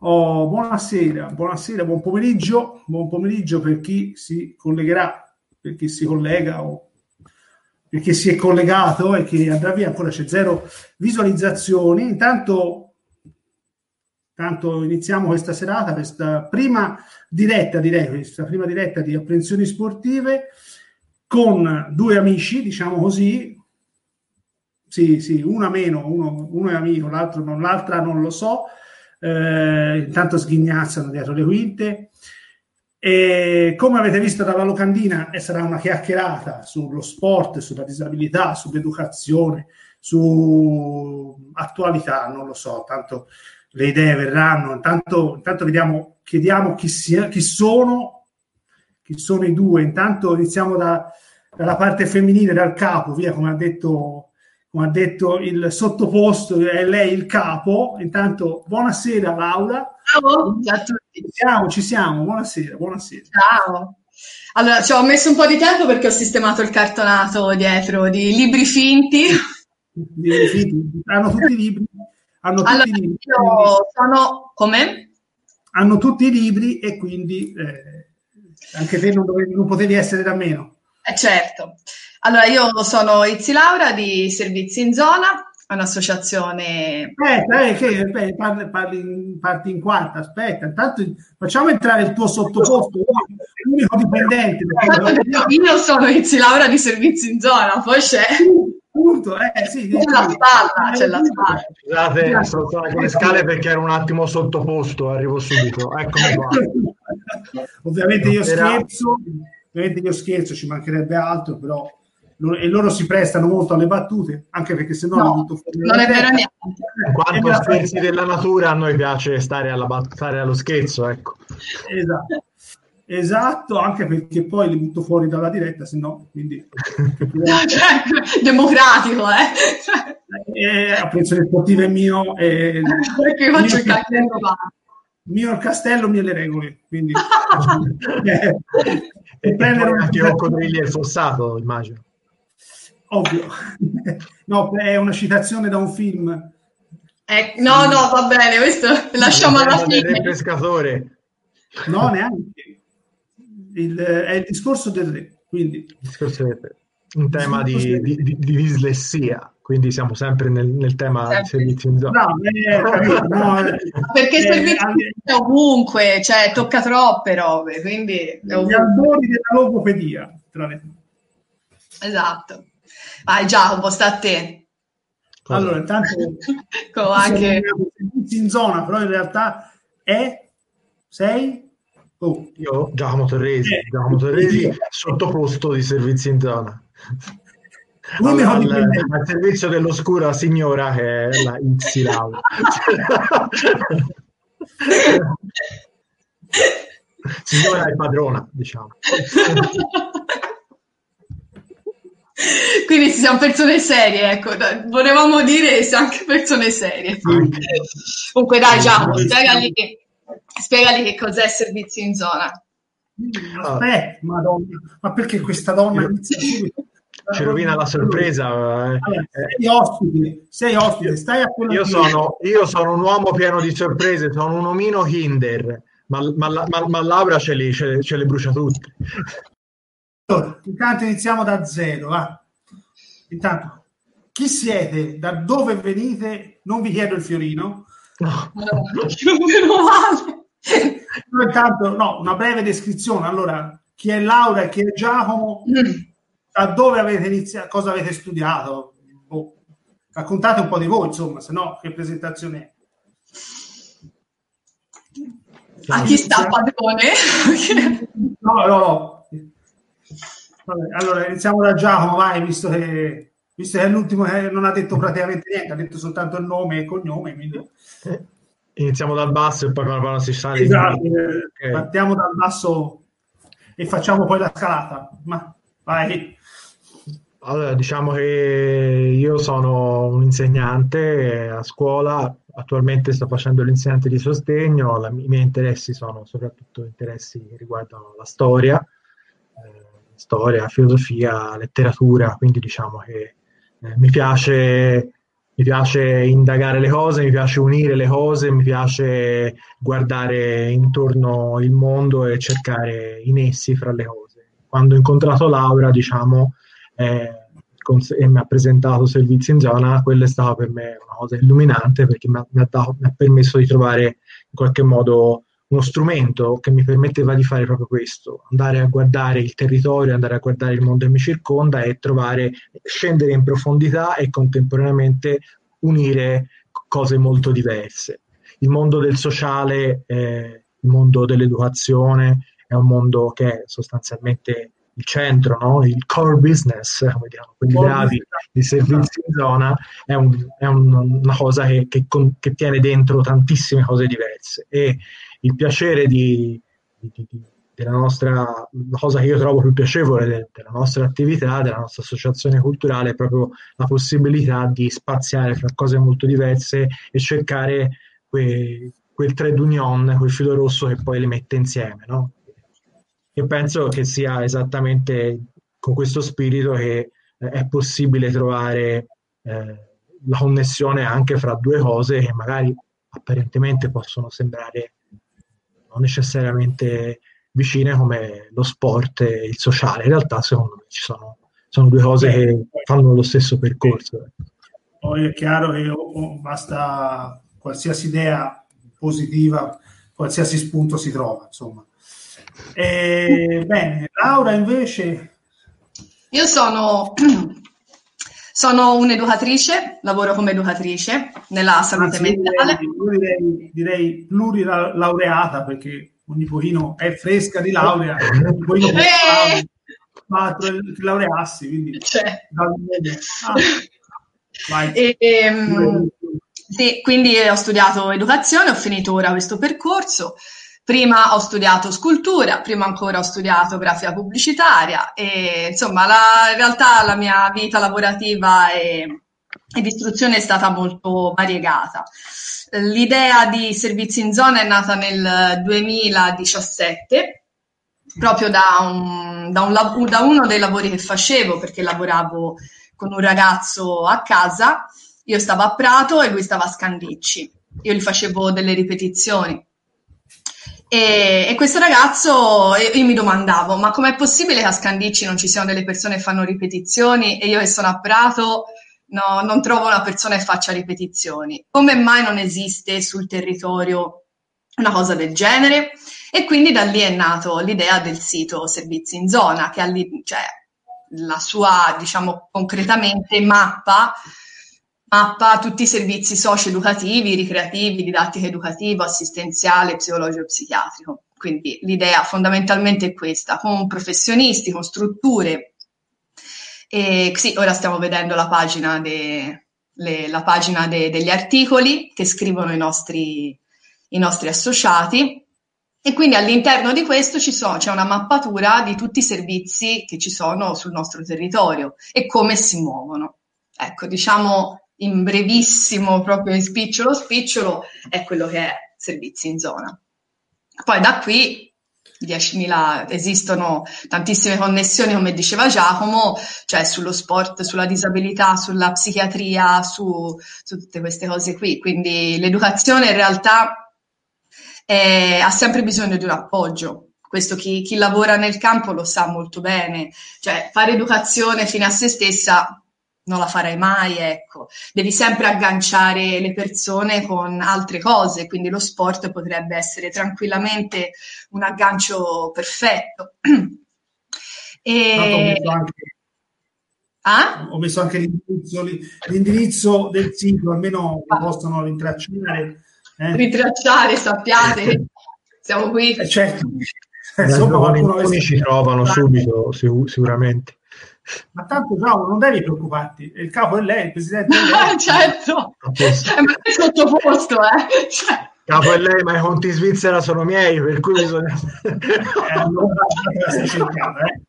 Oh, buonasera, buonasera, buon pomeriggio, buon pomeriggio per chi si collegherà, per chi si collega o per chi si è collegato e che andrà via, ancora c'è zero visualizzazioni. Intanto, intanto iniziamo questa serata, questa prima diretta, direi, questa prima diretta di apprensioni sportive con due amici, diciamo così. Sì, sì, una meno, uno, uno è amico, l'altro non, l'altra non lo so eh, intanto sghignazzano dietro le quinte. E come avete visto dalla locandina, eh, sarà una chiacchierata sullo sport, sulla disabilità, sull'educazione, su attualità, non lo so, tanto le idee verranno. Intanto, intanto vediamo, chiediamo chi, sia, chi, sono, chi sono i due. Intanto iniziamo da, dalla parte femminile, dal capo, via come ha detto come ha detto il sottoposto, è lei il capo. Intanto, buonasera Laura. Ciao, ciao a tutti. Ci siamo, ci siamo, buonasera, buonasera. Ciao. Allora, ci ho messo un po' di tempo perché ho sistemato il cartonato dietro di libri finti. Libri finti, hanno tutti i libri. Hanno allora, tutti i libri. Io sono come? Hanno tutti i libri e quindi eh, anche te non, dovevi, non potevi essere da meno. Eh, certo. Allora, io sono Izzi Laura di Servizi in Zona, un'associazione... Aspetta, eh, che, beh, parli, parli, parti in quarta, aspetta, intanto facciamo entrare il tuo sottoposto, l'unico dipendente. Io sono Izzi Laura di Servizi in Zona, poi c'è... Punto, eh, sì, c'è la spalla, c'è la spalla. Scusate, sono con le scale perché ero un attimo sottoposto, arrivo subito, eccomi qua. Ovviamente io scherzo, ovviamente io scherzo, ci mancherebbe altro, però e loro si prestano molto alle battute, anche perché se no, no non è vero niente. Quanto scherzi della natura, a noi piace stare, alla, stare allo scherzo, ecco. Esatto. Esatto, anche perché poi li butto fuori dalla diretta, se no, quindi... cioè, democratico, eh? eh apprezzo sportive è mio... Eh, perché faccio il castello mio il castello, mie le regole, quindi... eh, e prendere anche un coccodrilli e il fossato, immagino. Ovvio. no, è una citazione da un film. Eh, no, no, va bene, questo lasciamo alla fine. Il pescatore. No, neanche. Il, è il discorso del re, quindi... Discorso del re. Un tema di, di, di, di, dislessia, quindi siamo sempre nel, nel tema sempre. servizi in zona. No, eh, no, eh, perché eh, servizi eh, ovunque, cioè tocca troppe robe, quindi... Gli albori della logopedia, tra le... Esatto. Vai Giacomo, sta a te. Allora, intanto anche... in zona, però in realtà è sei Oh. Io, Giacomo Torresi, eh. Giacomo Torresi sottoposto di servizi in zona. Allora, al, al, servizio dell'oscura signora che è la Ixilau. signora è padrona, diciamo. Quindi siamo persone serie, ecco, volevamo dire che siamo anche persone serie. Comunque dai Giacomo, spiegagli che, spiegagli che cos'è servizio in zona. Aspetta, madonna, ma perché questa donna inizia subito? Ci rovina la sorpresa. Allora, sei ospite, sei ospite, stai a io sono, io sono un uomo pieno di sorprese, sono un omino Kinder, ma, ma, ma, ma Laura ce le, ce, ce le brucia tutte. Allora, intanto iniziamo da zero. Va. Intanto, chi siete? Da dove venite? Non vi chiedo il fiorino. No, no intanto, no, una breve descrizione. Allora, chi è Laura e chi è Giacomo? Mm. Da dove avete iniziato? Cosa avete studiato? Boh. Raccontate un po' di voi, insomma, se no, che presentazione è? A chi sta padrone? no, no, no. Allora iniziamo da Giacomo, vai, visto che, visto che è l'ultimo che non ha detto praticamente niente, ha detto soltanto il nome e il cognome. Quindi... Iniziamo dal basso e poi man mano si sale. Esatto, eh, okay. partiamo dal basso e facciamo poi la scalata. Ma vai. Allora, diciamo che io sono un insegnante a scuola, attualmente sto facendo l'insegnante di sostegno, la, i miei interessi sono soprattutto interessi che riguardano la storia, storia, filosofia, letteratura, quindi diciamo che eh, mi piace mi piace indagare le cose, mi piace unire le cose, mi piace guardare intorno il mondo e cercare i nessi fra le cose. Quando ho incontrato Laura, diciamo, eh, e mi ha presentato servizi in zona, quella è stata per me una cosa illuminante perché mi ha, mi ha, dato, mi ha permesso di trovare in qualche modo uno strumento che mi permetteva di fare proprio questo, andare a guardare il territorio, andare a guardare il mondo che mi circonda e trovare, scendere in profondità e contemporaneamente unire cose molto diverse. Il mondo del sociale, eh, il mondo dell'educazione è un mondo che è sostanzialmente il centro, no? il core business, come dicono quelli bravi di servizi in zona, è, un, è un, una cosa che, che, che, tiene dentro tantissime cose diverse. E il piacere di, di, di, della nostra, la cosa che io trovo più piacevole della nostra attività, della nostra associazione culturale, è proprio la possibilità di spaziare fra cose molto diverse e cercare que, quel trade union, quel filo rosso che poi le mette insieme. No? Io penso che sia esattamente con questo spirito che eh, è possibile trovare eh, la connessione anche fra due cose che magari apparentemente possono sembrare necessariamente vicine come lo sport e il sociale. In realtà, secondo me, ci sono, sono due cose che fanno lo stesso percorso. Poi è chiaro che basta qualsiasi idea positiva, qualsiasi spunto si trova, insomma. E, bene, Laura invece... Io sono sono un'educatrice, lavoro come educatrice nella salute Anzi, mentale. Direi, direi, plurilaureata perché ogni pochino è fresca di laurea, ogni pochino eh! ma laureassi, quindi... Cioè. Ah, e, ehm, sì, quindi ho studiato educazione, ho finito ora questo percorso. Prima ho studiato scultura, prima ancora ho studiato grafica pubblicitaria e insomma la, in realtà la mia vita lavorativa e, e di istruzione è stata molto variegata. L'idea di servizi in zona è nata nel 2017 proprio da, un, da, un, da uno dei lavori che facevo perché lavoravo con un ragazzo a casa, io stavo a Prato e lui stava a Scandicci, io gli facevo delle ripetizioni e, e, questo ragazzo, io mi domandavo, ma com'è possibile che a Scandicci non ci siano delle persone che fanno ripetizioni e io che sono a Prato no, non trovo una persona che faccia ripetizioni? Come mai non esiste sul territorio una cosa del genere? E quindi da lì è nato l'idea del sito Servizi in Zona, che ha cioè, la sua, diciamo, concretamente mappa mappa tutti i servizi socio-educativi, ricreativi, didattica educativa, assistenziale, psicologico e psichiatrico. Quindi l'idea fondamentalmente è questa, con professionisti, con strutture. E sì, ora stiamo vedendo la pagina, de, le, la pagina de, degli articoli che scrivono i nostri, i nostri associati e quindi all'interno di questo so, c'è una mappatura di tutti i servizi che ci sono sul nostro territorio e come si muovono. Ecco, diciamo in brevissimo, proprio in spicciolo spicciolo, è quello che è servizi in zona. Poi da qui 10.000 esistono tantissime connessioni, come diceva Giacomo, cioè sullo sport, sulla disabilità, sulla psichiatria, su, su tutte queste cose qui. Quindi l'educazione in realtà è, ha sempre bisogno di un appoggio. Questo chi, chi lavora nel campo lo sa molto bene. Cioè, fare educazione fine a se stessa non la farai mai, ecco. Devi sempre agganciare le persone con altre cose, quindi lo sport potrebbe essere tranquillamente un aggancio perfetto. e... Ho messo, anche, ah? ho messo anche l'indirizzo, l'indirizzo, del sito, almeno lo possono rintracciare. Eh? Ritracciare, sappiate, siamo qui. Eh, certo. Insomma, alcuni ci trovano subito, sicuramente. Ma tanto Giacomo, non devi preoccuparti, il capo è lei, il presidente è lei. certo, eh, ma è sottoposto, eh. Cioè. Capo è lei, ma i conti in Svizzera sono miei, per cui bisogna... eh, allora, la sei cercata, eh.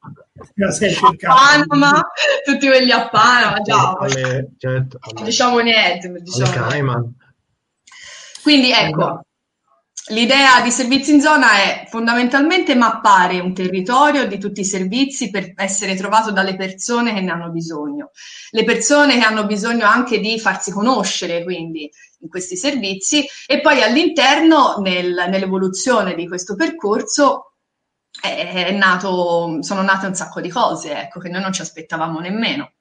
La sei cercata. A Panama, tutti quelli a Panama, già. Alle, certo, alle, diciamo niente. Diciamo. Cayman. Quindi ecco, L'idea di servizi in zona è fondamentalmente mappare un territorio di tutti i servizi per essere trovato dalle persone che ne hanno bisogno. Le persone che hanno bisogno anche di farsi conoscere, quindi in questi servizi, e poi all'interno, nel, nell'evoluzione di questo percorso, è nato, sono nate un sacco di cose, ecco, che noi non ci aspettavamo nemmeno.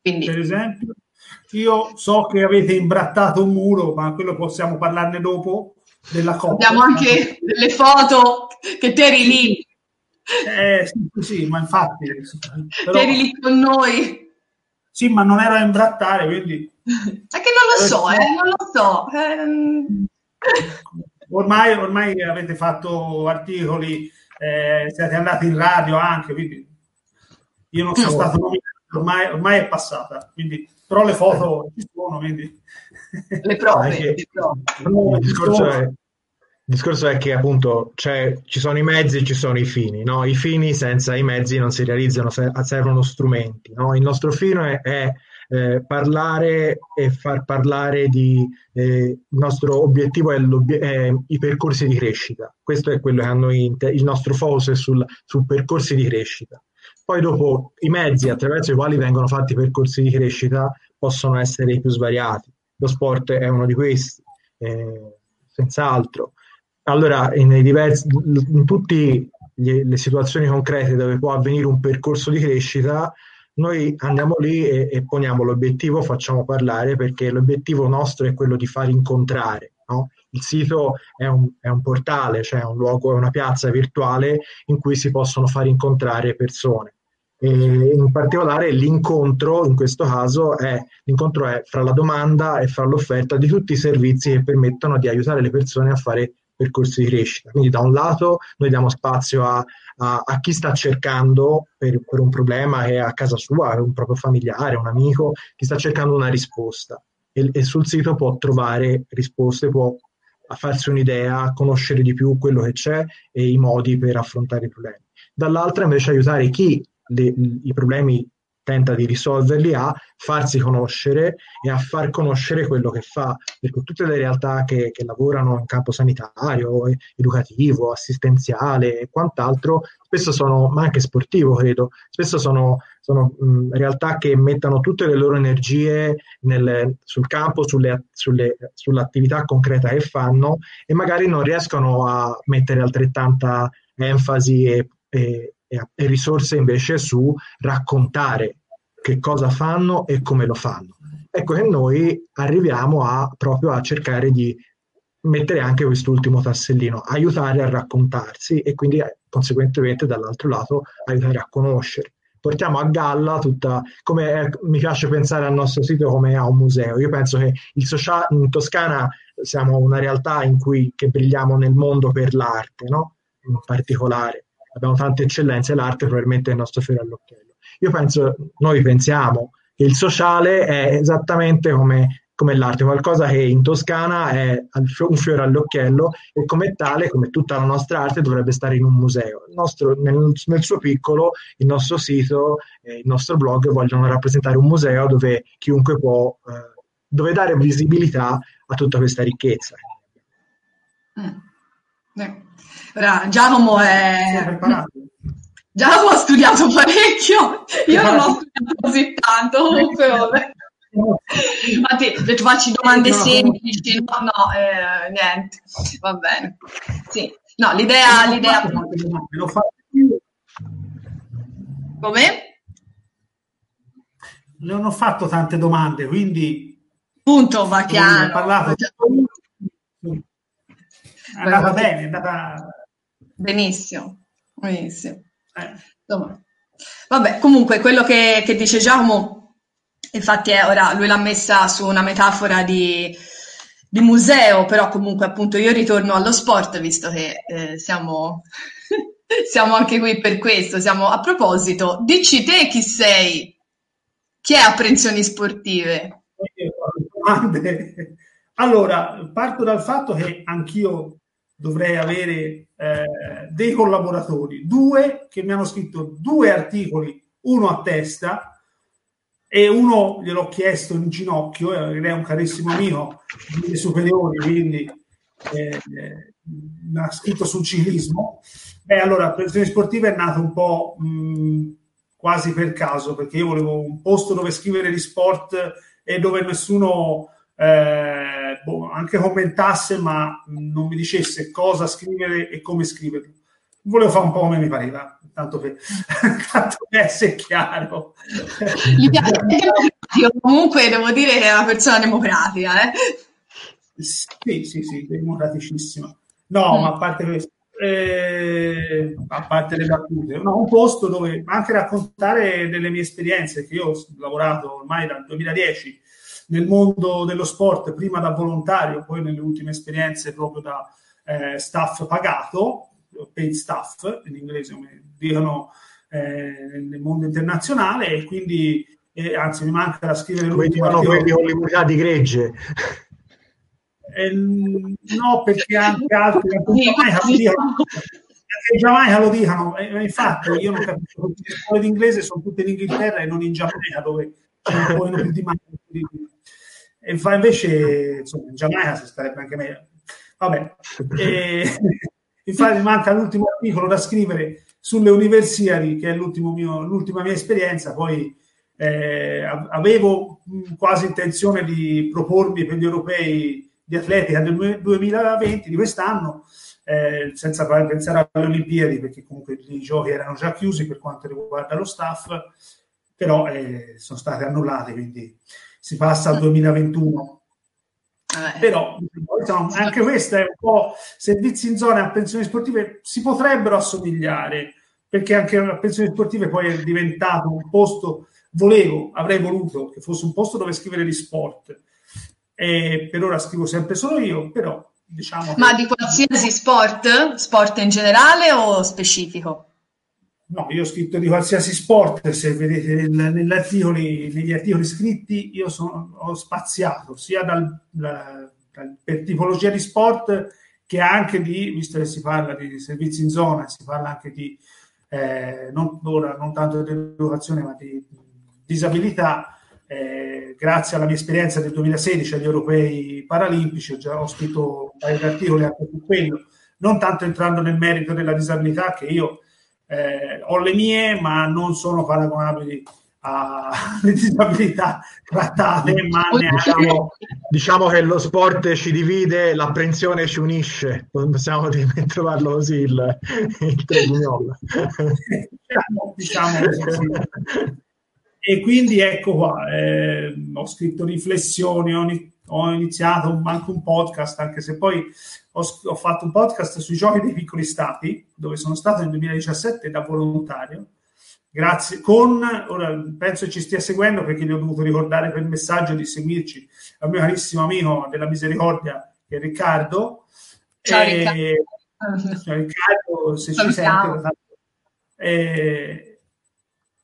Quindi, per esempio, io so che avete imbrattato un muro, ma quello possiamo parlarne dopo della coppia. Abbiamo anche delle foto che te eri lì. Eh, sì, sì, ma infatti... Però... eri lì con noi. Sì, ma non era a imbrattare, quindi... È che non lo so, eh, non lo so. Eh... Ormai, ormai avete fatto articoli, eh, siete andati in radio anche, quindi io non sono stato nominato, ormai, ormai è passata, quindi però le foto ci sono, quindi... Le prove. Che, le prove. Il, discorso è, il, discorso è, che appunto cioè, ci sono i mezzi e ci sono i fini, no? I fini senza i mezzi non si realizzano, servono strumenti, no? Il nostro fine è, eh, parlare e far parlare di... Eh, il nostro obiettivo è, è, i percorsi di crescita, questo è quello che hanno in te, il nostro focus è sul, sul percorsi di crescita. Poi dopo i mezzi attraverso i quali vengono fatti i percorsi di crescita possono essere i più svariati. Lo sport è uno di questi, eh, senz'altro. Allora, in, diversi, in tutte le situazioni concrete dove può avvenire un percorso di crescita, noi andiamo lì e, e poniamo l'obiettivo, facciamo parlare perché l'obiettivo nostro è quello di far incontrare. No? Il sito è un, è un, portale, cioè un luogo, è una piazza virtuale in cui si possono far incontrare persone. E in particolare l'incontro, in questo caso, è, è fra la domanda e fra l'offerta di tutti i servizi che permettono di aiutare le persone a fare percorsi di crescita. Quindi da un lato noi diamo spazio a, a, a chi sta cercando per, per, un problema che è a casa sua, un proprio familiare, un amico, chi sta cercando una risposta. E, e sul sito può trovare risposte, può farsi un'idea, conoscere di più quello che c'è e i modi per affrontare i problemi. Dall'altra invece aiutare chi le, i problemi tenta di risolverli a farsi conoscere e a far conoscere quello che fa, perché tutte le realtà che, che lavorano in campo sanitario, educativo, assistenziale e quant'altro, spesso sono, ma anche sportivo credo, spesso sono, sono mh, realtà che mettono tutte le loro energie nel, sul campo, sulle, sulle, sull'attività concreta che fanno e magari non riescono a mettere altrettanta enfasi e, e e risorse invece su raccontare che cosa fanno e come lo fanno. Ecco che noi arriviamo a, proprio a cercare di mettere anche quest'ultimo tassellino, aiutare a raccontarsi e quindi eh, conseguentemente dall'altro lato aiutare a conoscere. Portiamo a galla tutta, come eh, mi piace pensare al nostro sito come a un museo. Io penso che social, in Toscana siamo una realtà in cui che brilliamo nel mondo per l'arte, no? in particolare abbiamo tante eccellenze, l'arte probabilmente è il nostro fiore all'occhiello. Io penso, noi pensiamo che il sociale è esattamente come, come l'arte, qualcosa che in Toscana è un fiore all'occhiello e come tale, come tutta la nostra arte, dovrebbe stare in un museo. Nostro, nel, nel, suo piccolo, il nostro sito, eh, il nostro blog vogliono rappresentare un museo dove chiunque può, eh, dove dare visibilità a tutta questa ricchezza. Mm. Eh. Ora, Giacomo è... Giacomo ha studiato parecchio, io non ho studiato così tanto, comunque vabbè. Infatti, se tu facci domande semplici, no, no eh, niente, va bene. Sì. No, l'idea... l'idea... Come? Non ho fatto tante domande, quindi... Punto, va chiaro. Parlato... È andata bene, è andata Benissimo, benissimo. Eh. Insomma, vabbè, comunque quello che, che, dice Giacomo, infatti è ora lui l'ha messa su una metafora di, di museo, però comunque appunto io ritorno allo sport visto che eh, siamo, siamo anche qui per questo. Siamo, a proposito, dici te chi sei? Chi è Apprensioni Sportive? Allora, parto dal fatto che anch'io dovrei avere eh, dei collaboratori, due che mi hanno scritto due articoli, uno a testa e uno gliel'ho chiesto in ginocchio, eh, è un carissimo amico delle superiori, quindi eh, ha scritto sul ciclismo. Beh, allora, Pensioni Sportive è nato un po' mh, quasi per caso, perché io volevo un posto dove scrivere di sport e dove nessuno eh, boh, anche commentasse, ma non mi dicesse cosa scrivere e come scriverlo. Volevo fare un po' come mi pareva, tanto per, tanto per essere chiaro. Gli piace io comunque devo dire che è una persona democratica, eh? Sì, sì, sì, democraticissima. No, mm. ma a parte questo, eh, a parte le battute, no, un posto dove anche raccontare delle mie esperienze, che io ho lavorato ormai dal 2010 nel mondo dello sport, prima da volontario, poi nelle ultime esperienze proprio da eh, staff pagato, paid staff in inglese come dicono eh, nel mondo internazionale e quindi eh, anzi mi manca da scrivere come dicono quelli con l'immunità di gregge. Eh, no perché anche altri in Giamaica lo dicono infatti io non capisco le scuole d'inglese sono tutte in Inghilterra e non in Giamaica dove c'è un po' più di mano e fa invece insomma, in Giamaica si starebbe anche meglio. Vabbè e, infatti manca l'ultimo articolo da scrivere sulle universiadi che è mio, l'ultima mia esperienza. Poi eh, avevo quasi intenzione di propormi per gli europei di atletica del 2020 di quest'anno eh, senza pensare alle Olimpiadi perché comunque i giochi erano già chiusi per quanto riguarda lo staff però eh, sono stati annullati quindi si passa al 2021 eh. Però insomma, anche questo è un po' servizi in zona a pensioni sportive si potrebbero assomigliare perché anche a pensioni sportive poi è diventato un posto volevo, avrei voluto che fosse un posto dove scrivere di sport. E per ora scrivo sempre solo io, però diciamo. Ma di qualsiasi sport? Sport in generale o specifico? No, io ho scritto di qualsiasi sport, se vedete nel, articoli, negli articoli scritti, io sono, ho spaziato sia dal, dal, per tipologia di sport che anche di, visto che si parla di servizi in zona, si parla anche di, eh, non, ora, non tanto di educazione, ma di disabilità, eh, grazie alla mia esperienza del 2016 agli europei paralimpici, ho già ho scritto un paio di articoli anche su quello, non tanto entrando nel merito della disabilità, che io eh, ho le mie, ma non sono paragonabili alle disabilità trattate, ma diciamo, diciamo che lo sport ci divide, l'apprensione ci unisce, possiamo trovarlo così il, il diciamo, diciamo così. E quindi ecco qua, eh, ho scritto riflessioni, ho, ho, iniziato anche un podcast, anche se poi ho, ho, fatto un podcast sui giochi dei piccoli stati, dove sono stato nel 2017 da volontario. Grazie, con, ora penso ci stia seguendo perché gli ho dovuto ricordare per messaggio di seguirci al mio carissimo amico della misericordia, che è Riccardo. Ciao e, Riccardo. Ciao Riccardo, se Ciao, ci sente. Eh,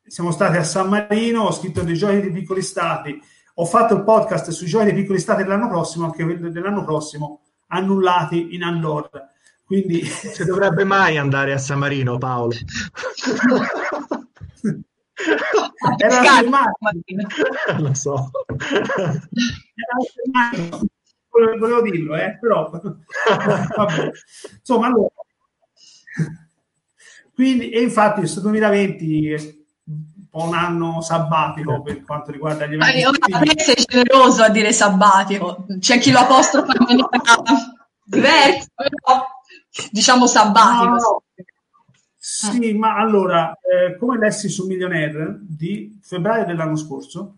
siamo stati a San Marino, ho scritto dei giochi dei piccoli stati, ho fatto il podcast sui giochi dei piccoli stati dell'anno prossimo, anche dell'anno prossimo, annullati in Andorra. Quindi... Si dovrebbe mai andare a San Marino, Paolo. Era la Lo so. Era volevo dirlo, eh, però vabbè. insomma, allora quindi, e infatti questo 2020 po' un anno sabbatico per quanto riguarda gli eventi. Ora sei generoso a dire sabbatico, c'è chi lo apostrofa in maniera diversa, però diciamo sabbatico. No, no. Sì, ma allora, eh, come lessi su Millionaire di febbraio dell'anno scorso,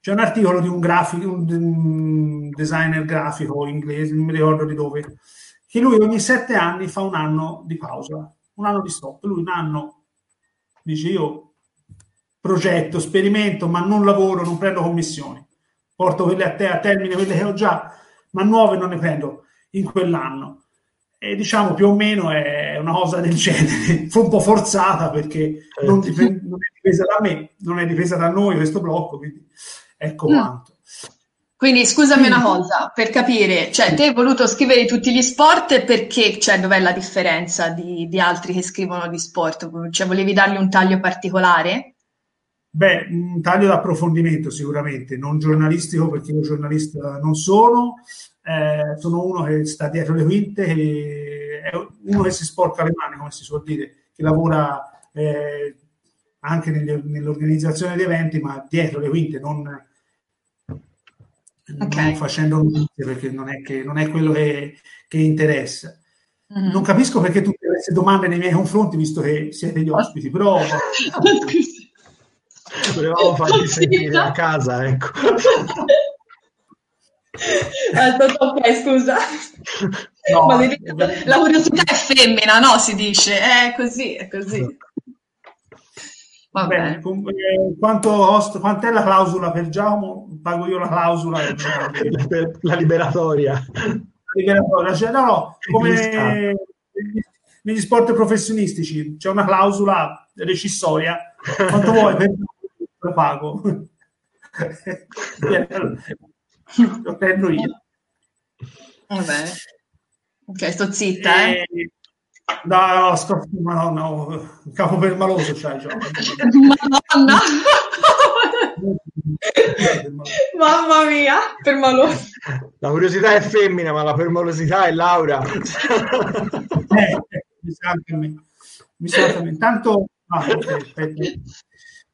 c'è un articolo di un, grafico, un, un designer grafico inglese, non mi ricordo di dove, che lui ogni sette anni fa un anno di pausa, un anno di stop. Lui un anno dice io progetto, sperimento, ma non lavoro, non prendo commissioni, porto quelle a, te, a termine, quelle che ho già, ma nuove non ne prendo in quell'anno. E diciamo più o meno è una cosa del genere, fu un po' forzata perché certo. non, dipende, non, è dipesa da me, non è dipesa da noi questo blocco, quindi ecco mm. quanto. Quindi scusami una cosa, per capire, cioè te hai voluto scrivere tutti gli sport perché, cioè dov'è la differenza di, di altri che scrivono di sport? Cioè volevi dargli un taglio particolare? Beh, un taglio d'approfondimento sicuramente, non giornalistico perché io giornalista non sono, eh, sono uno che sta dietro le quinte, che è uno che si sporca le mani, come si suol dire, che lavora eh, anche negli, nell'organizzazione di eventi, ma dietro le quinte, non, okay. non facendo notizie, perché non è, che, non è quello che, che interessa. Mm-hmm. Non capisco perché tu avessi domande nei miei confronti, visto che siete gli ospiti, però... Volevamo farti sentire a casa, ecco. ok, scusa. No, la curiosità è femmina, no? Si dice, è così, è così. Va bene. Eh, quanto host, quant'è la clausola per Giacomo? Pago io la clausola. la liberatoria. La liberatoria. Cioè, no, no, come negli sport professionistici c'è una clausola recissoria. Quanto vuoi per lo pago. lo prendo io. Va bene. Ok, sto zitta, eh. eh No, no, scorso, no, no, capo permaloso c'hai già. Madonna! Mamma mia, permaloso. La curiosità è femmina, ma la permalosità è Laura. eh, mi sa anche a me. Mi sa anche a me. Intanto, ah, okay,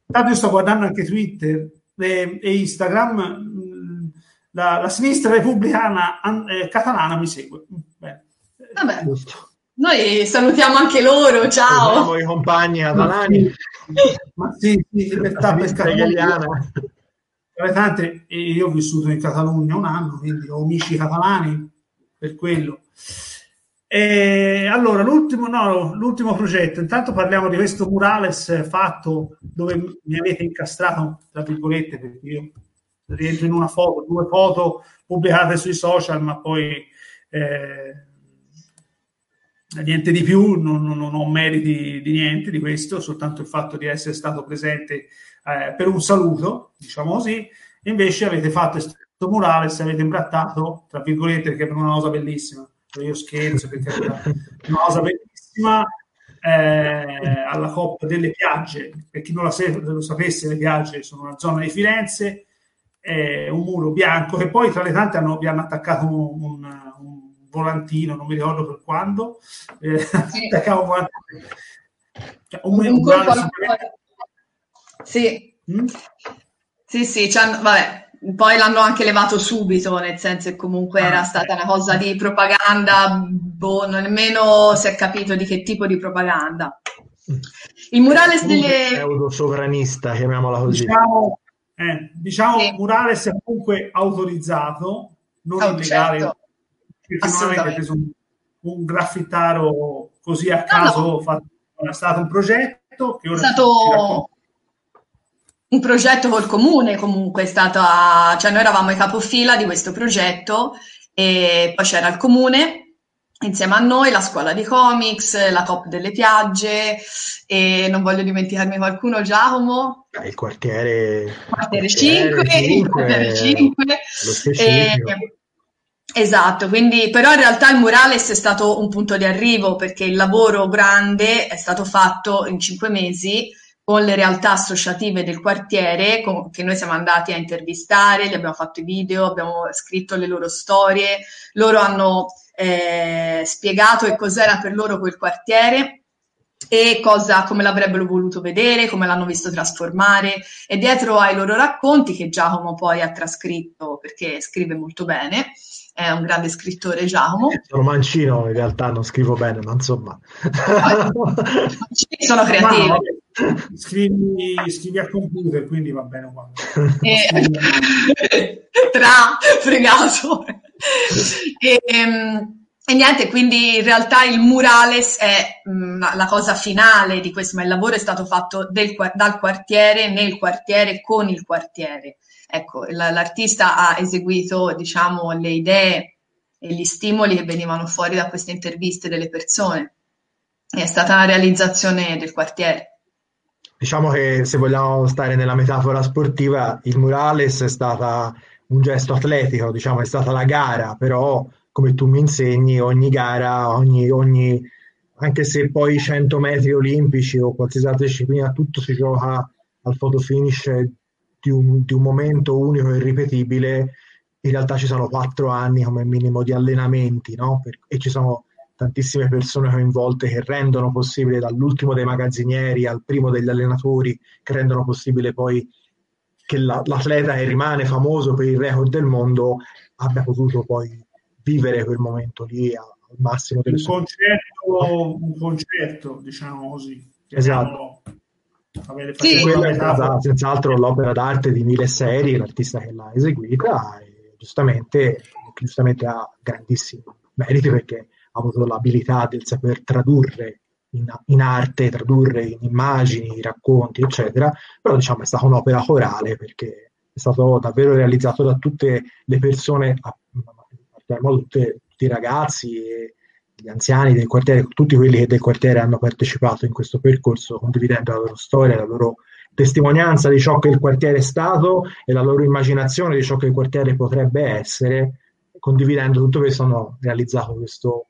Intanto io sto guardando anche Twitter e, e Instagram. Mm, la, la, sinistra repubblicana eh, catalana mi segue. Bene. Vabbè. Giusto. Noi salutiamo anche loro, ciao. Salutiamo i compagni catalani. Ma sì, sì, libertà per Catalogna. Tante, io ho vissuto in Catalogna un anno, quindi ho amici catalani per quello. E allora, l'ultimo, no, l'ultimo progetto, intanto parliamo di questo murales fatto dove mi avete incastrato, tra virgolette, perché io rientro in una foto, due foto pubblicate sui social, ma poi eh, niente di più, non, non, non, ho meriti di niente di questo, soltanto il fatto di essere stato presente eh, per un saluto, diciamo così, invece avete fatto questo murale, se avete imbrattato, tra virgolette, perché è una cosa bellissima, io scherzo perché è una cosa bellissima, eh, alla Coppa delle Piagge, per chi non la se- lo sapesse, le Piagge sono una zona di Firenze, eh, un muro bianco che poi tra le tante hanno, hanno attaccato un, un volantino, non mi ricordo per quando, eh, sì. attaccavo un volantino. Cioè, un, un super... Sì. Mm? Sì, sì, vabbè, poi l'hanno anche levato subito, nel senso che comunque era ah. stata una cosa di propaganda, boh, nemmeno si è capito di che tipo di propaganda. Il murales delle... Pseudo sovranista, chiamiamola così. Diciamo, eh, diciamo sì. murales è comunque autorizzato, non oh, illegale, certo preso un, un graffittaro così a caso, no, no. Fatto, è stato un progetto che ora è stato un progetto col comune comunque, è stata, cioè noi eravamo i capofila di questo progetto e poi c'era il comune insieme a noi, la scuola di comics, la COP delle piagge e non voglio dimenticarmi qualcuno, Giacomo. Il quartiere, quartiere 5, 5, il quartiere 5. E, Esatto, quindi però in realtà il murales è stato un punto di arrivo perché il lavoro grande è stato fatto in cinque mesi con le realtà associative del quartiere con, che noi siamo andati a intervistare, gli abbiamo fatto i video, abbiamo scritto le loro storie, loro hanno eh, spiegato che cos'era per loro quel quartiere e cosa, come l'avrebbero voluto vedere, come l'hanno visto trasformare. E dietro ai loro racconti che Giacomo poi ha trascritto perché scrive molto bene è un grande scrittore Giacomo. Sono mancino in realtà, non scrivo bene, ma insomma. sono creativi. Ma, scrivi, scrivi, a computer, quindi va bene uguale. Eh, tra fregato. e, ehm, e niente, quindi in realtà il murales è mh, mm, la cosa finale di questo, ma il lavoro è stato fatto del, dal quartiere, nel quartiere, con il quartiere. Ecco, l'artista ha eseguito, diciamo, le idee e gli stimoli che venivano fuori da queste interviste delle persone. È stata una realizzazione del quartiere. Diciamo che se vogliamo stare nella metafora sportiva, il murales è stata un gesto atletico, diciamo, è stata la gara, però come tu mi insegni, ogni gara, ogni, ogni anche se poi 100 metri olimpici o qualsiasi altra disciplina, tutto si gioca al photo finish di un, di un momento unico e irripetibile in realtà ci sono quattro anni come minimo di allenamenti, no? E ci sono tantissime persone coinvolte che rendono possibile dall'ultimo dei magazzinieri al primo degli allenatori, che rendono possibile poi che la, l'atleta che rimane famoso per il record del mondo abbia potuto poi vivere quel momento lì al massimo un sue concerto, un concerto, diciamo così. Esatto. Sì. Quella è stata senz'altro l'opera d'arte di mille serie, l'artista che l'ha eseguita, e giustamente, giustamente ha grandissimi meriti perché ha avuto l'abilità del saper tradurre in, in, arte, tradurre in immagini, racconti, eccetera, però diciamo è stata un'opera corale perché è stato davvero realizzato da tutte le persone, a, a, tutte, tutti i ragazzi e gli anziani del quartiere, tutti quelli che del quartiere hanno partecipato in questo percorso, condividendo la loro storia, la loro testimonianza di ciò che il quartiere è stato e la loro immaginazione di ciò che il quartiere potrebbe essere, condividendo tutto questo hanno realizzato questo,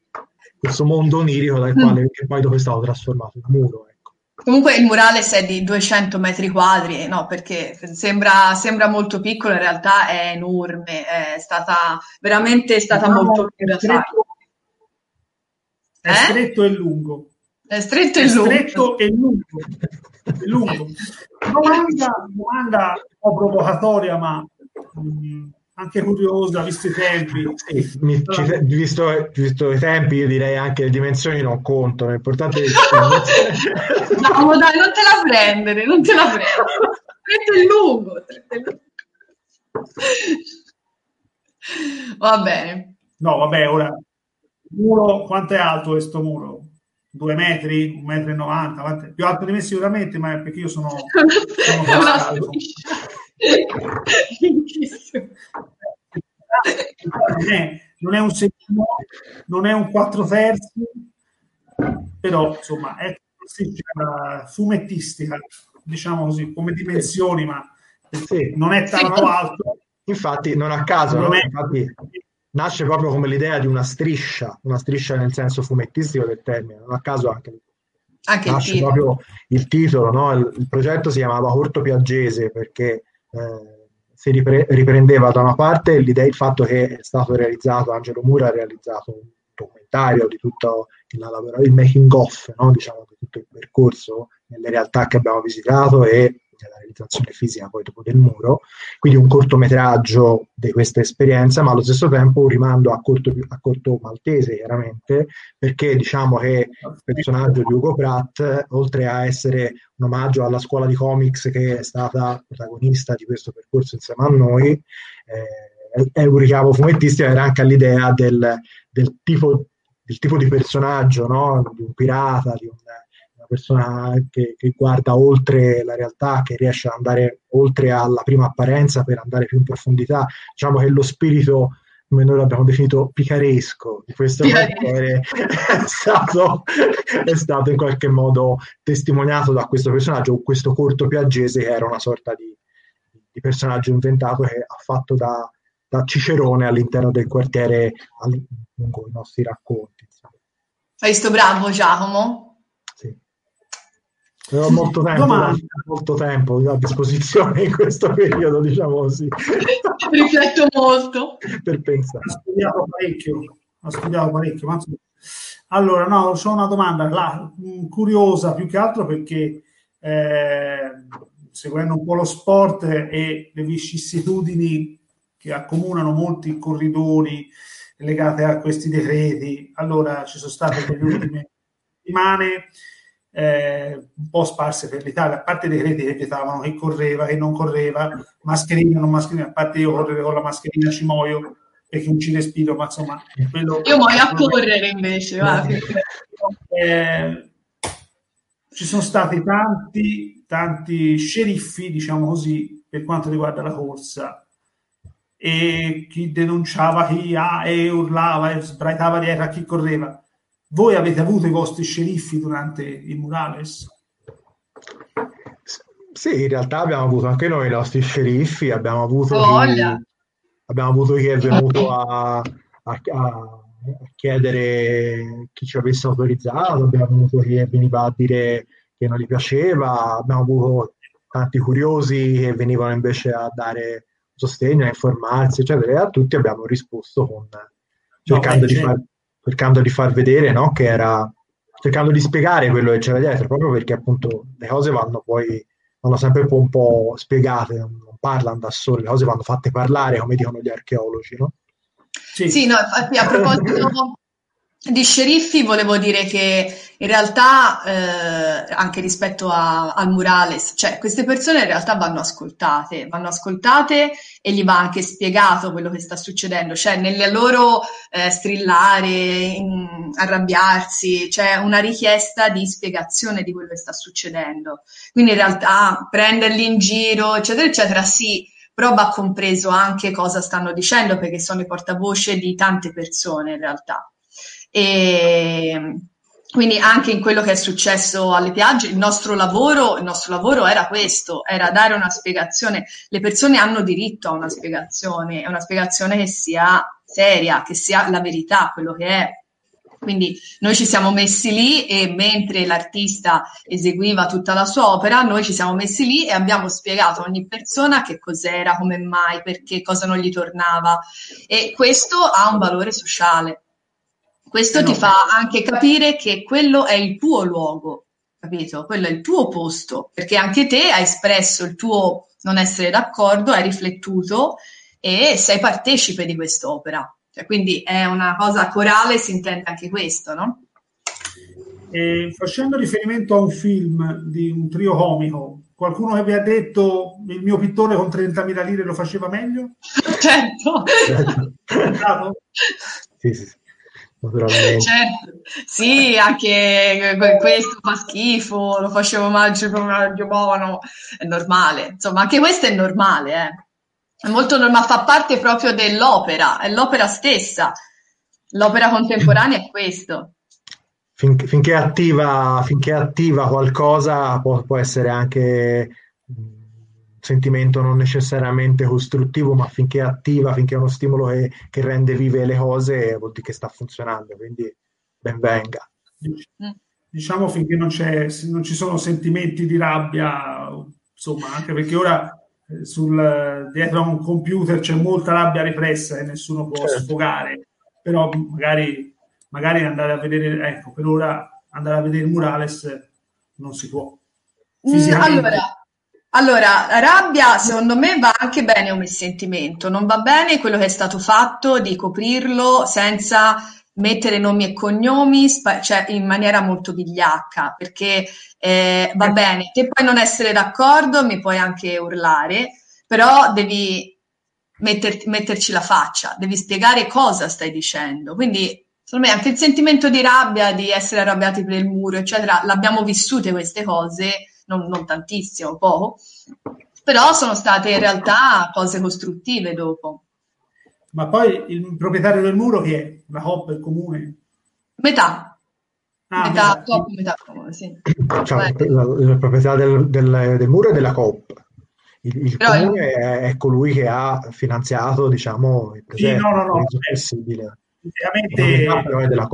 questo mondo onirico dal quale mm. poi dopo è stato trasformato in muro. Ecco. Comunque il murale è di 200 metri quadri, no? Perché sembra, sembra, molto piccolo, in realtà è enorme, è stata veramente stata no, molto curata. È eh? stretto e lungo. È stretto e lungo. Stretto e lungo. È lungo. Domanda, domanda un po' provocatoria, ma mh, mm, anche curiosa, visto i tempi. Sì, mi, allora, visto, visto, i tempi, io direi anche le dimensioni non contano. L'importante è No, dai, non te la prendere, non te la prendere. Stretto e lungo. Va bene. No, vabbè, ora muro, quanto è alto questo muro? Due metri, un metro e novanta, più alto di me sicuramente, ma è perché io sono, sono non, è, non è un secondo, non è un quattro terzi, però insomma è fumettistica, diciamo così, come dimensioni, ma sì. non è tanto alto. Infatti, non a caso, non no? è... infatti, nasce proprio come l'idea di una striscia, una striscia nel senso fumettistico del termine, non a caso anche, anche nasce il proprio il titolo, no? il, il, progetto si chiamava Corto Piaggese perché eh, si ripre- riprendeva da una parte l'idea, il fatto che è stato realizzato, Angelo Mura ha realizzato un documentario di tutto il, il making of, no? diciamo, di tutto il percorso nelle realtà che abbiamo visitato e la realizzazione fisica poi dopo del muro, quindi un cortometraggio di questa esperienza, ma allo stesso tempo un rimando a corto, a corto maltese, chiaramente, perché diciamo che il personaggio di Ugo Pratt, oltre a essere un omaggio alla scuola di comics che è stata protagonista di questo percorso insieme a noi, eh, è un richiamo fumettistico, era anche all'idea del, del, tipo, del tipo di personaggio, no? di un pirata, di un una persona che, che, guarda oltre la realtà, che riesce ad andare oltre alla prima apparenza per andare più in profondità. Diciamo che lo spirito, come noi l'abbiamo definito, picaresco di questo quartiere è stato, è stato in qualche modo testimoniato da questo personaggio, questo corto piaggese che era una sorta di, di personaggio inventato che ha fatto da, da Cicerone all'interno del quartiere lungo i nostri racconti. Hai visto bravo Giacomo? Ho molto tempo, molto tempo a disposizione in questo periodo, diciamo così. Rifletto molto. per pensare. Ho studiato parecchio, ho studiato parecchio. Ma... Allora, no, ho una domanda là, mm, curiosa più che altro perché eh, seguendo un po' lo sport e le vicissitudini che accomunano molti corridori legate a questi decreti, allora ci sono state nelle ultime settimane eh, un po' sparse per l'Italia, a parte i decreti che vietavano chi correva, chi non correva, mascherina, non mascherina, a parte io correre con la mascherina ci muoio perché non ci respiro, ma insomma... Quello, io muoio a correre invece, eh, ci sono stati tanti, tanti sceriffi, diciamo così, per quanto riguarda la corsa e chi denunciava chi ah, e urlava e sbraitava dietro a chi correva voi avete avuto i vostri sceriffi durante il Murales? Sì, in realtà abbiamo avuto anche noi i nostri sceriffi, abbiamo avuto, chi, abbiamo avuto chi è venuto a, a, a, chiedere chi ci avesse autorizzato, abbiamo avuto chi veniva a dire che non gli piaceva, abbiamo avuto tanti curiosi che venivano invece a dare sostegno, a informarsi, eccetera, e a tutti abbiamo risposto con, cercando, no, di, certo. Cercando di far vedere no, che era cercando di spiegare quello che c'era dietro, proprio perché appunto le cose vanno poi vanno sempre un po', spiegate, non parlano da sole, le cose vanno fatte parlare, come dicono gli archeologi, no? Sì, sì no, a proposito di sceriffi volevo dire che in realtà eh, anche rispetto a, al murales, cioè queste persone in realtà vanno ascoltate, vanno ascoltate e gli va anche spiegato quello che sta succedendo, cioè nelle loro eh, strillare, in, arrabbiarsi, c'è una richiesta di spiegazione di quello che sta succedendo. Quindi in realtà prenderli in giro, eccetera, eccetera, sì, però va compreso anche cosa stanno dicendo perché sono i portavoce di tante persone in realtà. E quindi anche in quello che è successo alle piagge, il nostro lavoro, il nostro lavoro era questo, era dare una spiegazione. Le persone hanno diritto a una spiegazione, è una spiegazione che sia seria, che sia la verità, quello che è. Quindi noi ci siamo messi lì e mentre l'artista eseguiva tutta la sua opera, noi ci siamo messi lì e abbiamo spiegato a ogni persona che cos'era, come mai, perché, cosa non gli tornava. E questo ha un valore sociale. Questo ti fa anche capire che quello è il tuo luogo, capito? Quello è il tuo posto, perché anche te hai espresso il tuo non essere d'accordo, hai riflettuto e sei partecipe di quest'opera. Cioè, quindi è una cosa corale, si intende anche questo, no? E facendo riferimento a un film di un trio comico, qualcuno che vi ha detto il mio pittore con 30.000 lire lo faceva meglio? Certo. certo. sì, sì naturalmente. Certo. Sì, anche questo fa schifo, lo facevo mangiare come un buono, è normale. Insomma, anche questo è normale, eh. È molto normale, fa parte proprio dell'opera, è l'opera stessa. L'opera contemporanea è questo. Fin, finché, attiva, finché attiva qualcosa può, può essere anche sentimento non necessariamente costruttivo, ma finché è attiva, finché è uno stimolo che, che rende vive le cose, vuol dire che sta funzionando, quindi ben venga. Diciamo finché non, non ci sono sentimenti di rabbia, insomma, anche perché ora eh, sul, dietro a un computer c'è molta rabbia repressa e nessuno può certo. sfogare, però magari, magari andare a vedere, ecco, per ora andare a vedere il Murales non si può. Mm, allora, allora, rabbia secondo me va anche bene come sentimento, non va bene quello che è stato fatto di coprirlo senza mettere nomi e cognomi, cioè in maniera molto vigliacca, perché eh, va bene, te puoi non essere d'accordo, mi puoi anche urlare, però devi metter, metterci la faccia, devi spiegare cosa stai dicendo. Quindi, secondo me, anche il sentimento di rabbia, di essere arrabbiati per il muro, eccetera, l'abbiamo vissute queste cose non, non tantissimo, poco, però sono state in realtà cose costruttive dopo. Ma poi il proprietario del muro che è? La Hop il comune? Metà. Ah, metà Coop, metà comune, sì. Cioè, la, la, proprietà del, del, del, muro è della Coop. Il, il comune io... è, è, colui che ha finanziato, diciamo, il progetto. Sì, no, no, no. possibile. Ovviamente... Però è della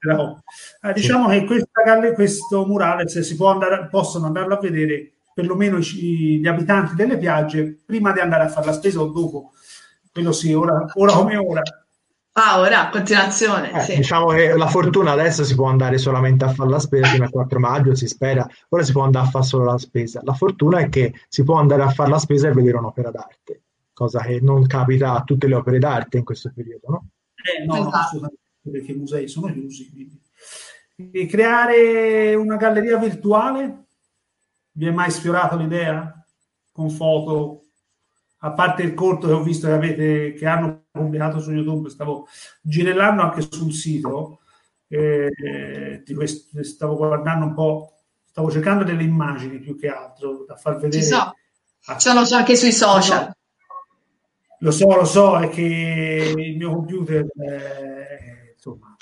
Coop. Eh, diciamo sì. che questa, questo murales si può andare, possono andarlo a vedere perlomeno i, gli abitanti delle piagge prima di andare a fare la spesa o dopo. Quello sì, ora, ora come ora. Ah, ora, a continuazione. Eh, sì. Diciamo che la fortuna adesso si può andare solamente a fare la spesa fino al 4 maggio, si spera, ora si può andare a fare solo la spesa. La fortuna è che si può andare a fare la spesa e vedere un'opera d'arte, cosa che non capita a tutte le opere d'arte in questo periodo, no? Eh, no, esatto perché i musei sono chiusi. Quindi. E creare una galleria virtuale? Vi è mai sfiorato l'idea? Con foto? A parte il corto che ho visto che, avete, che hanno pubblicato su YouTube, stavo girellando anche sul sito, eh, questo, stavo guardando un po', stavo cercando delle immagini più che altro da far vedere. Ci so. Sono anche sui social. Lo so, lo so, è che il mio computer eh, insomma,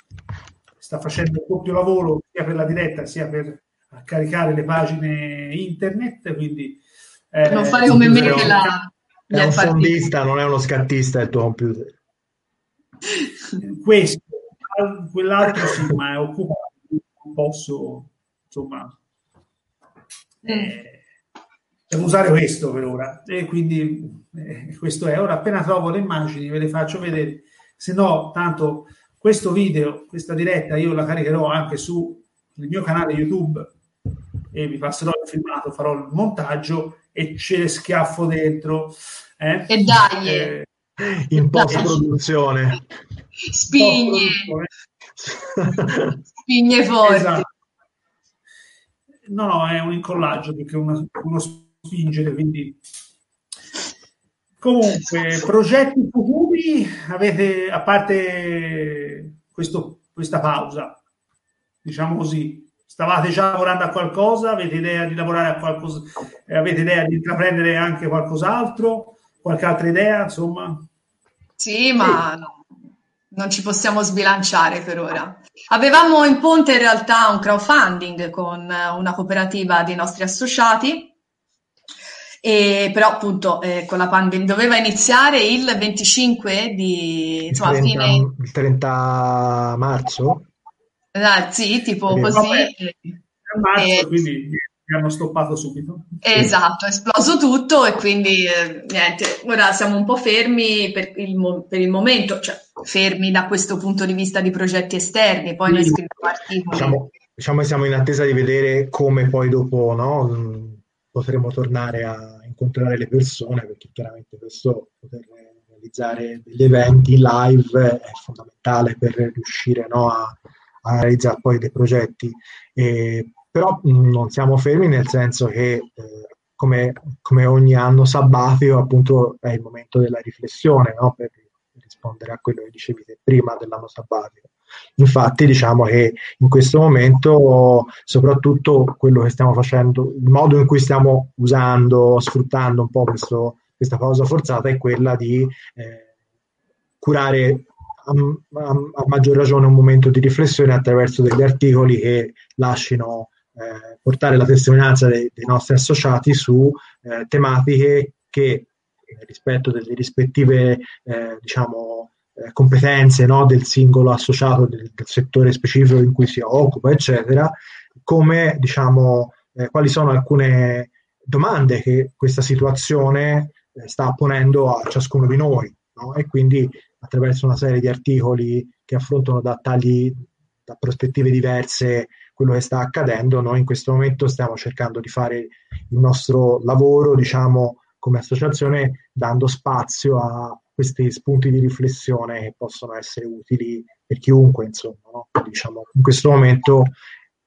sta facendo il doppio lavoro sia per la diretta sia per caricare le pagine internet, quindi eh, non fare come me che la è un fondista, non è uno scattista il tuo computer. Questo, quell'altro sì, ma è occupato, non posso, insomma, mm. eh, devo usare questo per ora e quindi eh, questo è. Ora appena trovo le immagini ve le faccio vedere, se no tanto questo video, questa diretta io la caricherò anche sul mio canale YouTube e vi passerò il filmato, farò il montaggio e ce le schiaffo dentro. Eh? E dai! Eh, in post produzione. Spigne. Spigne forti. Esatto. No, no, è un incollaggio perché uno, uno spingere, quindi... Comunque, progetti futuri avete, a parte questo, questa pausa, diciamo così, stavate già lavorando a qualcosa, avete idea di lavorare a qualcosa, avete idea di intraprendere anche qualcos'altro, qualche altra idea, insomma? Sì, ma sì. No, non ci possiamo sbilanciare per ora. Avevamo in ponte in realtà un crowdfunding con una cooperativa dei nostri associati, e però appunto eh, con la pandemia doveva iniziare il 25 di insomma, il 30, fine... il 30 marzo? Ah, sì, tipo eh, così. Vabbè, marzo, e... quindi mi hanno stoppato subito. Esatto, è esploso tutto e quindi eh, niente, ora siamo un po' fermi per il, mo- per il, momento, cioè fermi da questo punto di vista di progetti esterni, poi noi scriviamo articoli. Diciamo, diciamo che siamo in attesa di vedere come poi dopo no, potremo tornare a incontrare le persone, perché chiaramente questo poter realizzare degli eventi live è fondamentale per riuscire no, a, a realizzare poi dei progetti. E però mh, non siamo fermi nel senso che eh, come, come, ogni anno sabbatico appunto è il momento della riflessione no? per rispondere a quello che dicevi prima dell'anno sabbatico. Infatti diciamo che in questo momento soprattutto quello che stiamo facendo, il modo in cui stiamo usando, sfruttando un po' questo, questa pausa forzata è quella di eh, curare a, a, a, maggior ragione un momento di riflessione attraverso degli articoli che lasciano eh, portare la testimonianza dei, dei, nostri associati su eh, tematiche che eh, rispetto delle rispettive eh, diciamo, eh, competenze no, del singolo associato del, del, settore specifico in cui si occupa, eccetera, come diciamo, quali sono alcune domande che questa situazione sta ponendo a ciascuno di noi. No? E quindi attraverso una serie di articoli che affrontano da tagli da prospettive diverse quello che sta accadendo. Noi in questo momento stiamo cercando di fare il nostro lavoro, diciamo, come associazione, dando spazio a questi spunti di riflessione che possono essere utili per chiunque, insomma. No? Diciamo, in questo momento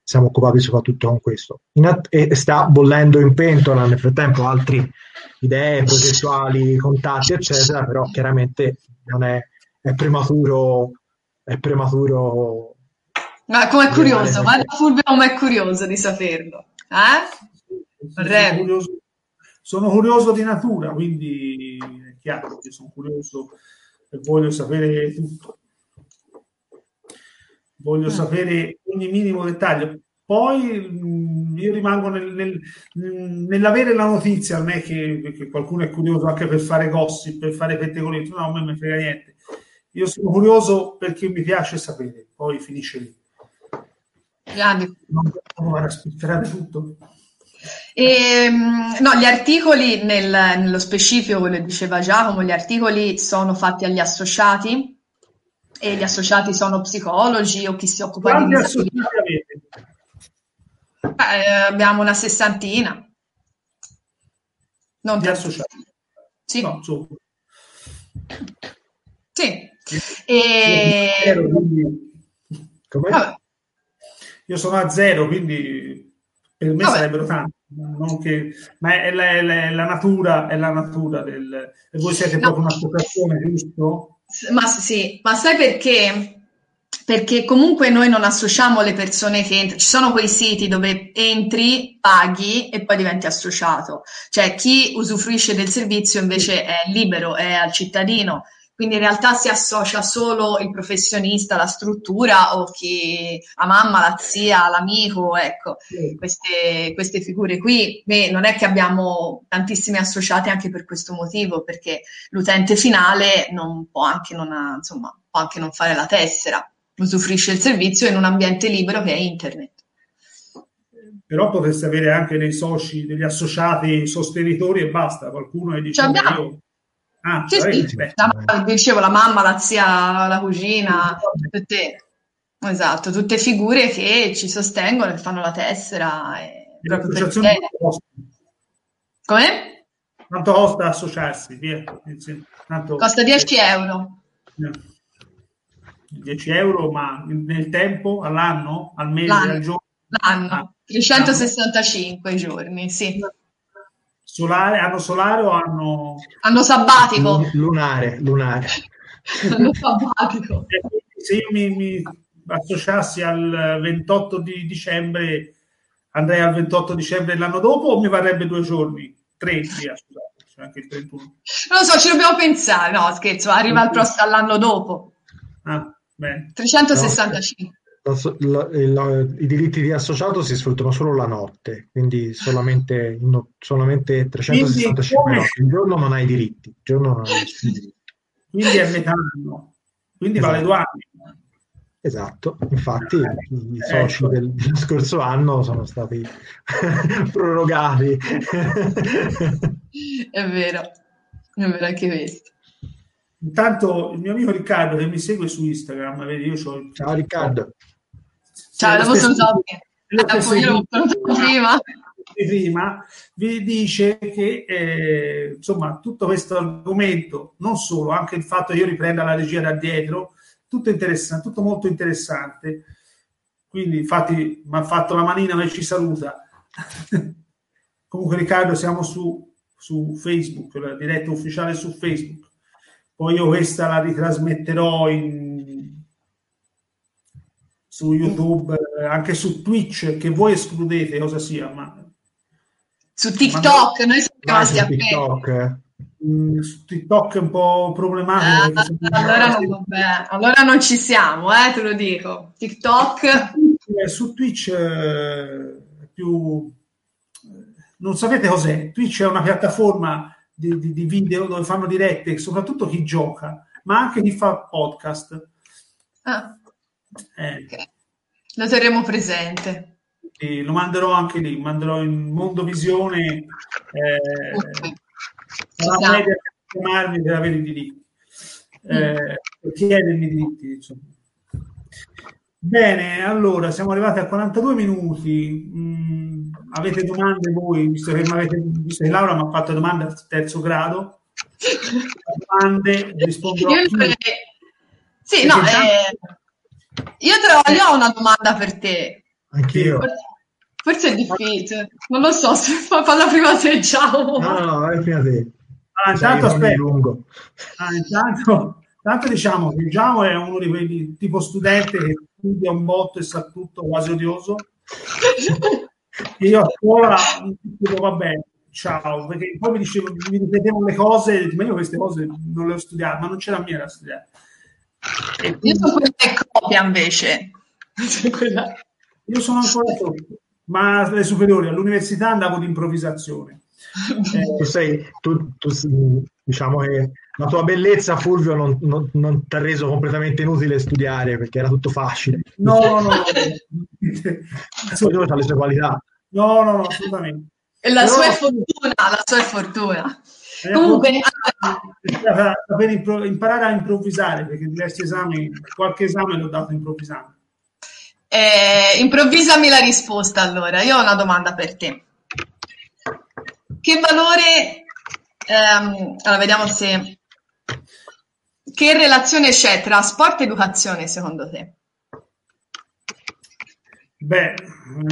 siamo occupati soprattutto con questo. Att- e sta bollendo in pentola nel frattempo altre idee progettuali, contatti, eccetera, però chiaramente non è, è prematuro, è prematuro ma come è curioso, guarda Fulvio come è curioso di saperlo. Eh? Sono curioso, sono curioso di natura, quindi chiaro che sono curioso e voglio sapere tutto. Voglio mm. sapere ogni minimo dettaglio. Poi mm, io rimango nel, nel, nell'avere la notizia, non è che, che, qualcuno è curioso anche per fare gossip, per fare pettegolenti, no, a me non mi frega niente. Io sono curioso perché mi piace sapere, poi finisce lì. Grandi. Non tutto. E, ehm, no, gli articoli nel, nello specifico, quello che diceva Giacomo, gli articoli sono fatti agli associati e gli associati sono psicologi o chi si occupa Quanti di associati avete? Eh, abbiamo una sessantina. Non di associati? Sì. No, so. Sì. E... Io sono a zero, quindi per me Vabbè. sarebbero tanti. Che, ma è la, è, la, è la, natura, è la natura del... E voi siete no. proprio un'associazione, giusto? Ma sì, ma sai perché? Perché comunque noi non associamo le persone che entrano, ci sono quei siti dove entri, paghi e poi diventi associato. Cioè chi usufruisce del servizio invece è libero, è al cittadino quindi in realtà si associa solo il professionista, la struttura o chi, la mamma, la zia, l'amico, ecco, sì. queste, queste, figure qui. Beh, non è che abbiamo tantissimi associati anche per questo motivo, perché l'utente finale non può anche non, ha, insomma, può anche non fare la tessera, usufruisce il servizio in un ambiente libero che è internet. però potreste avere anche dei soci, degli associati sostenitori e basta, qualcuno Ci abbiamo. io... Ah, Sì, sì, la- dicevo la mamma, la zia, la cugina, tutte, esatto, tutte figure che ci sostengono, che fanno la tessera. E proprio quanto costano? Come? Quanto costa associarsi? Via. Tanto- Costa 10 euro. Eh, 10 euro, ma nel tempo, all'anno, al mese, L'anno. al giorno? L'anno, Ah. 365 giorni, sì. Solare, hanno solare o hanno... Anno sabbatico, Lunare, lunare. anno sabbatico. Se io mi, mi associassi al 28 di dicembre, andrei al 28 dicembre dell'anno dopo o mi varrebbe due giorni? Tre, via, scusate, anche il 31. Non lo so, ci dobbiamo pensare, no scherzo, arriva il prossimo all'anno dopo, Ah, bene. 365. La so- la- la- I diritti di associato si sfruttano solo la notte, quindi solamente, no- solamente 365 Quindi, notti. Il giorno non hai diritti, il giorno non hai diritto. Quindi è metà anno, quindi Esatto. vale due anni. Esatto, infatti i Ecco. soci del, dello scorso anno sono stati prorogati. È vero, è vero anche questo. Intanto il mio amico Riccardo che mi segue su Instagram, vedi, io c'ho il- Ciao Riccardo. Ciao, video conosciuto prima. prima, vi dice che eh, insomma tutto questo argomento, non solo, anche il fatto che io riprenda la regia da dietro, tutto interessante, tutto molto interessante. Quindi, infatti, mi ha fatto la manina che ci saluta. Comunque, Riccardo, siamo su, su Facebook, la diretta ufficiale su Facebook. Poi io questa la ritrasmetterò in, su YouTube, eh, anche su Twitch, che voi escludete cosa sia, ma Su TikTok, noi siamo rimasti su. TikTok. eh. mh, su TikTok è un po' problematico. Ah, allora, non, allora non ci siamo, eh, te lo dico. TikTok, su Twitch eh, è più non sapete cos'è Twitch è una piattaforma di, di- di video dove fanno dirette soprattutto chi gioca ma anche chi fa podcast ah, Eh, lo terremo presente. e lo manderò anche lì manderò in Mondovisione eh, Ok. Ci sarà media chiamarmi per avere i diritti eh, per chiedermi i diritti insomma. Bene, allora siamo arrivati a 42 minuti. Mm, avete domande voi, visto che, m'avete- visto che Laura mi ha fatto domande al terzo grado? Domande, risponderò. Io, sì, no, eh, io, te lo- io ho una domanda per te. Anch'io. Forse, forse è difficile, non lo so, se fa- falla prima te, ciao. No, no, vai prima te. Ah, Sai, intanto aspetta. lungo. Ah, intanto, intanto diciamo che Giamo è uno di quelli tipo studente che studia un botto e sa tutto, quasi odioso. Io a scuola dicevo vabbè, ciao, perché poi mi dicevo, mi ripetevano le cose, ma io queste cose non le ho studiate, ma non c'era mia da studiare. Io sono quella che copia invece. Io sono ancora sotto, ma alle superiori, all'università andavo di improvvisazione. Eh, Tu sei, tu, tu diciamo che la tua bellezza, Fulvio, non, non, non ti ha reso completamente inutile studiare perché era tutto facile. no, no, no, no. Ognuno ha le sue qualità. No, no, no, assolutamente. E la Però- sua è fortuna, la sua è fortuna. Eh, Comunque, saper impro- imparare a improvvisare perché diversi esami, qualche esame l'ho dato improvvisando. Eh, improvvisami la risposta allora. Io ho una domanda per te. Che valore, ehm, allora vediamo se, che relazione c'è tra sport e educazione secondo te? Beh, è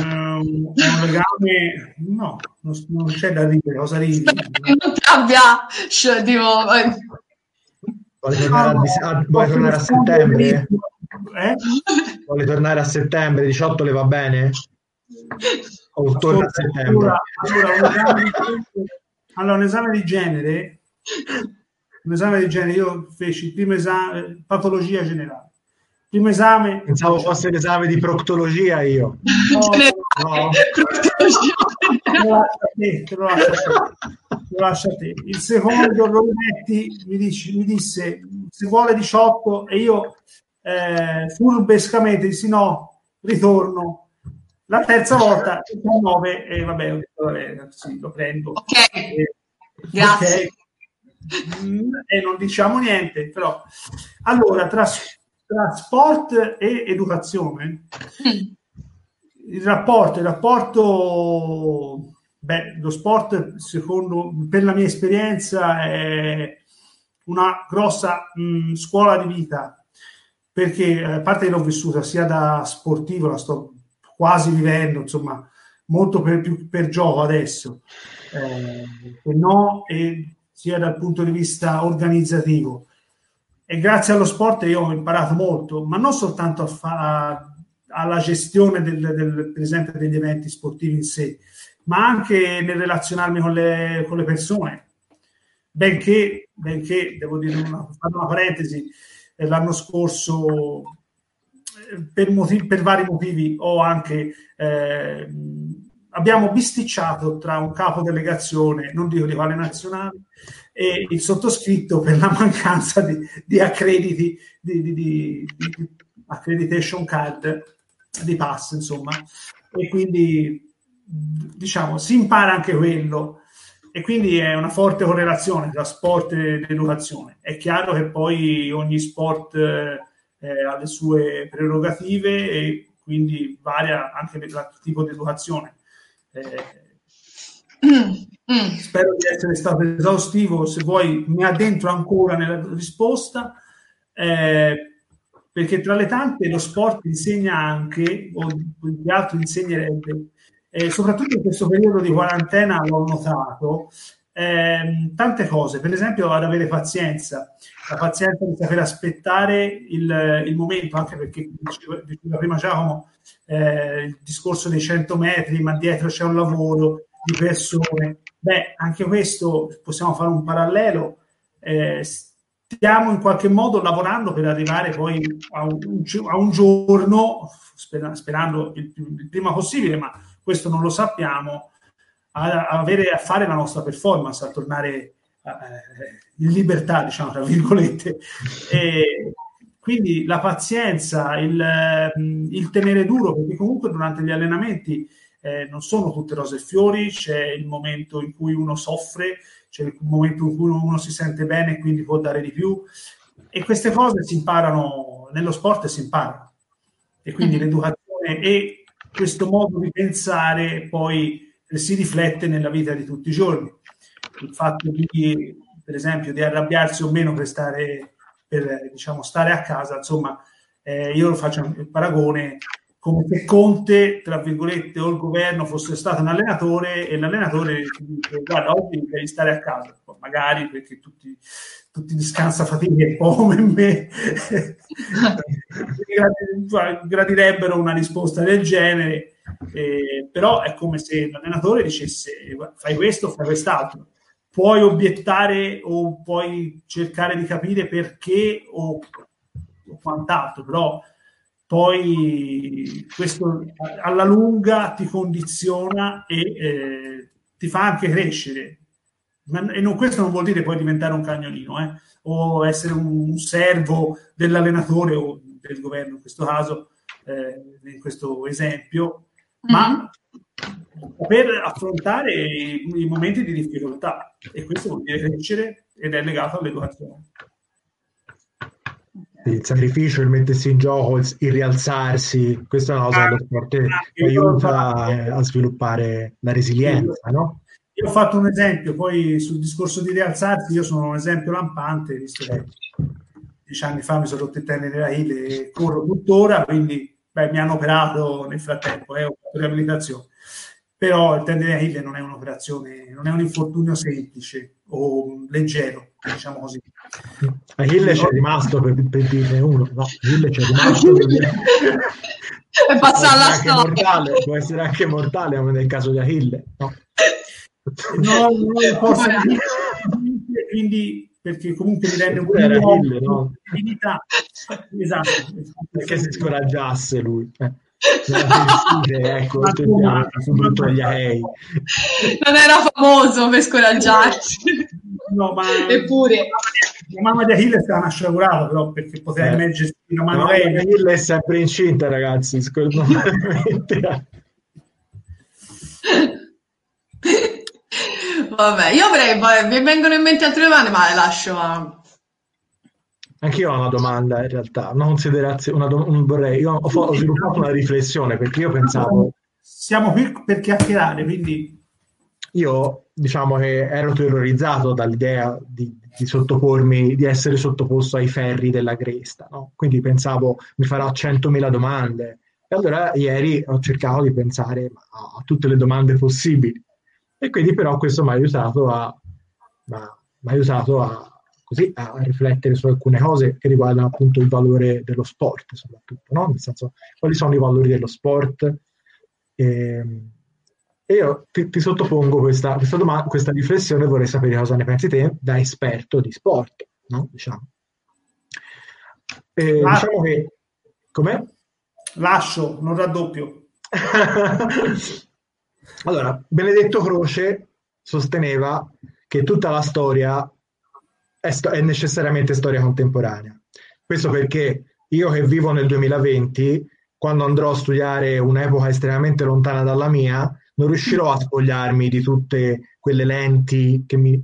un legame, no, non, non c'è da ridere, cosa ridi? Che non ti abbia, sh- tipo, eh, Vuole tornare, a, dis- a- vuole tornare a settembre? Eh? Vuole tornare a settembre? 18 le va bene? O torna a settembre? Allora, allora, un esame di, allora, un esame di genere, un esame di genere, io feci il primo esame, patologia generale. Primo esame, Pensavo fosse l'esame di proctologia io. No, no. te lo lascio a te, lo lascio a te, te lo lascio a te. Il secondo Rovinetti mi, dice- mi disse se vuole 18 e io eh, furbescamente dissi no, ritorno La terza volta, 9, e vabbè, vabbè, sì, lo prendo. Ok, eh, grazie. Okay. Mm, e non diciamo niente, però. Allora, tra, tra sport e educazione, il rapporto, il rapporto, beh, lo sport, secondo, per la mia esperienza, è una grossa mh, scuola di vita, perché a parte che l'ho vissuta sia da sportivo, la sto quasi vivendo, insomma, molto per, più per gioco adesso, eh, e no, e sia dal punto di vista organizzativo. E grazie allo sport io ho imparato molto, ma non soltanto a fa- alla gestione del, del, per esempio degli eventi sportivi in sé, ma anche nel relazionarmi con le, con le persone. Benché, benché, devo dire una, una parentesi, eh, l'anno scorso per, motivi, per vari motivi o anche eh, abbiamo bisticciato tra un capo delegazione, non dico di quale nazionale, e il sottoscritto per la mancanza di, di accrediti, di, di, di, accreditation card, di pass, insomma. E quindi diciamo si impara anche quello e quindi è una forte correlazione tra sport ed educazione. È chiaro che poi ogni sport eh, ha le sue prerogative e quindi varia anche il tipo di educazione. Eh. Spero di essere stato esaustivo, se vuoi mi addentro ancora nella risposta, eh, perché tra le tante lo sport insegna anche, o di altro insegnerebbe, eh, soprattutto in questo periodo di quarantena l'ho notato, eh, tante cose, per esempio ad avere pazienza, la pazienza di saper aspettare il, il momento, anche perché diceva prima Giacomo eh, il discorso dei 100 metri, ma dietro c'è un lavoro di persone. Beh, anche questo possiamo fare un parallelo. Eh, stiamo in qualche modo lavorando per arrivare poi a un, a un giorno, sperando il, il prima possibile, ma questo non lo sappiamo, a, avere a fare la nostra performance, a tornare eh, in libertà, diciamo, tra virgolette. E quindi la pazienza, il, il, tenere duro, perché comunque durante gli allenamenti eh, non sono tutte rose e fiori, c'è il momento in cui uno soffre, c'è il momento in cui uno si sente bene e quindi può dare di più. E queste cose si imparano, nello sport si imparano. E quindi mm-hmm. l'educazione e questo modo di pensare poi si riflette nella vita di tutti i giorni. Il fatto di, per esempio, di arrabbiarsi o meno per stare, per, diciamo, stare a casa, insomma, eh, io faccio il paragone come se Conte, tra virgolette, o il governo fosse stato un allenatore e l'allenatore dice guarda, oggi devi stare a casa, magari perché tutti, tutti di scansa fatica e po' come me gradirebbero una risposta del genere eh, però è come se l'allenatore dicesse fai questo, fai quest'altro. Puoi obiettare o puoi cercare di capire perché o, o quant'altro, però poi questo alla lunga ti condiziona e eh, ti fa anche crescere. Ma, e non, questo non vuol dire poi diventare un cagnolino eh, o essere un, un servo dell'allenatore o del governo in questo caso, eh, in questo esempio, ma mm-hmm. per affrontare i, i, momenti di difficoltà e questo vuol dire crescere ed è legato all'educazione. Il sacrificio, il mettersi in gioco, il, il rialzarsi, questa è una cosa che lo sport ah, aiuta a sviluppare la resilienza, no? Io ho fatto un esempio, poi sul discorso di rialzarsi, io sono un esempio lampante, visto che dieci anni fa mi sono rotto il tenere della e corro tuttora, quindi beh, mi hanno operato nel frattempo, eh, ho fatto riabilitazione. Però il tendine Achille non è un'operazione, non è un infortunio semplice o leggero, diciamo così. Achille c'è rimasto per, per dirne uno, no, Achille c'è rimasto per dire... è passata la storia. Mortale, può essere anche mortale come nel caso di Achille, no? No, non posso quindi perché comunque mi rende un po' di no? esatto, perché si scoraggiasse lui eh. ecco, soprattutto gli aerei. Non era famoso per scoraggiarsi. No, ma eppure la mamma di Achille stava una sciagurata però perché poteva eh. immergersi una mano lei. Achille è sempre incinta, ragazzi, Vabbè, io avrei, mi vengono in mente altre domande, ma le lascio a... Anch'io ho una domanda in realtà, una considerazione, una do- vorrei, io ho, ho sviluppato una riflessione perché io pensavo... Siamo qui per chiacchierare, quindi... Io diciamo che ero terrorizzato dall'idea di, di sottopormi, di essere sottoposto ai ferri della cresta, no? quindi pensavo mi farò 100.000 domande. E allora ieri ho cercato di pensare a, a tutte le domande possibili e quindi però questo mi ha aiutato a, mi ha aiutato a, così, a riflettere su alcune cose che riguardano appunto il valore dello sport, soprattutto, no? nel senso quali sono i valori dello sport. E, ehm, e io ti, ti sottopongo questa, questa, domanda, questa riflessione, vorrei sapere cosa ne pensi te da esperto di sport, no? diciamo. E, ah, diciamo che... Com'è? Lascio, non raddoppio. Allora, Benedetto Croce sosteneva che tutta la storia è, sto- è, necessariamente storia contemporanea. Questo perché io che vivo nel 2020, quando andrò a studiare un'epoca estremamente lontana dalla mia, non riuscirò a spogliarmi di tutte quelle lenti che, mi,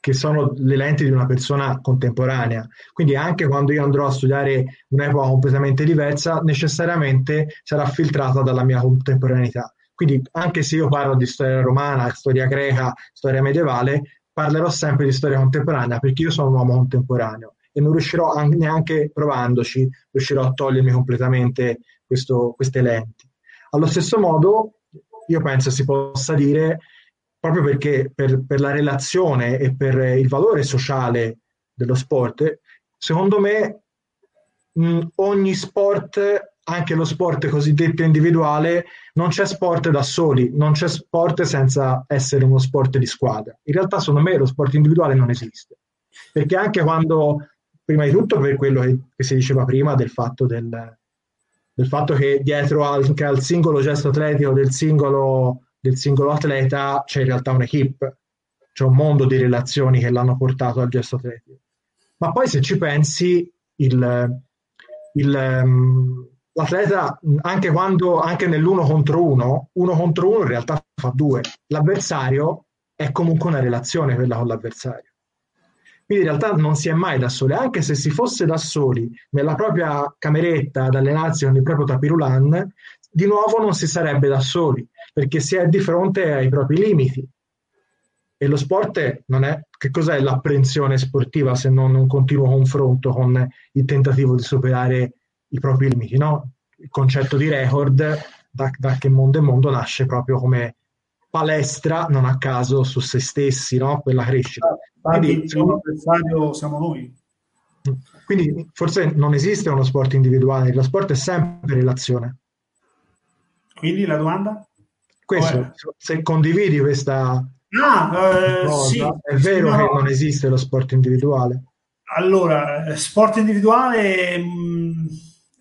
che sono le lenti di una persona contemporanea. Quindi anche quando io andrò a studiare un'epoca completamente diversa, necessariamente sarà filtrata dalla mia contemporaneità. Quindi anche se io parlo di storia romana, storia greca, storia medievale, parlerò sempre di storia contemporanea perché io sono un uomo contemporaneo e non riuscirò neanche provandoci, riuscirò a togliermi completamente questo, queste lenti. Allo stesso modo, io penso si possa dire, proprio perché per, per la relazione e per il valore sociale dello sport, secondo me mh, ogni sport anche lo sport cosiddetto individuale, non c'è sport da soli, non c'è sport senza essere uno sport di squadra. In realtà, secondo me, lo sport individuale non esiste. Perché anche quando, prima di tutto per quello che, che si diceva prima del fatto, del, del fatto che dietro anche al singolo gesto atletico del singolo, del singolo atleta c'è in realtà un'equipe, c'è un mondo di relazioni che l'hanno portato al gesto atletico. Ma poi se ci pensi, il, il, um, l'atleta anche quando anche nell'uno contro uno, uno contro uno in realtà fa due. L'avversario è comunque una relazione quella con l'avversario. Quindi in realtà non si è mai da soli, anche se si fosse da soli nella propria cameretta ad allenarsi con il proprio tapirulan, di nuovo non si sarebbe da soli, perché si è di fronte ai propri limiti. E lo sport non è che cos'è l'apprensione sportiva se non un continuo confronto con il tentativo di superare i propri limiti. No? Il concetto di record, da, da, che mondo è mondo, nasce proprio come palestra, non a caso, su se stessi, no? per la crescita. Quindi, il primo avversario siamo noi. Quindi forse non esiste uno sport individuale, lo sport è sempre relazione. Quindi la domanda? Questo, se condividi questa ah, eh, cosa, sì, è vero sì, che no. non esiste lo sport individuale. Allora, eh, sport individuale mh, mm,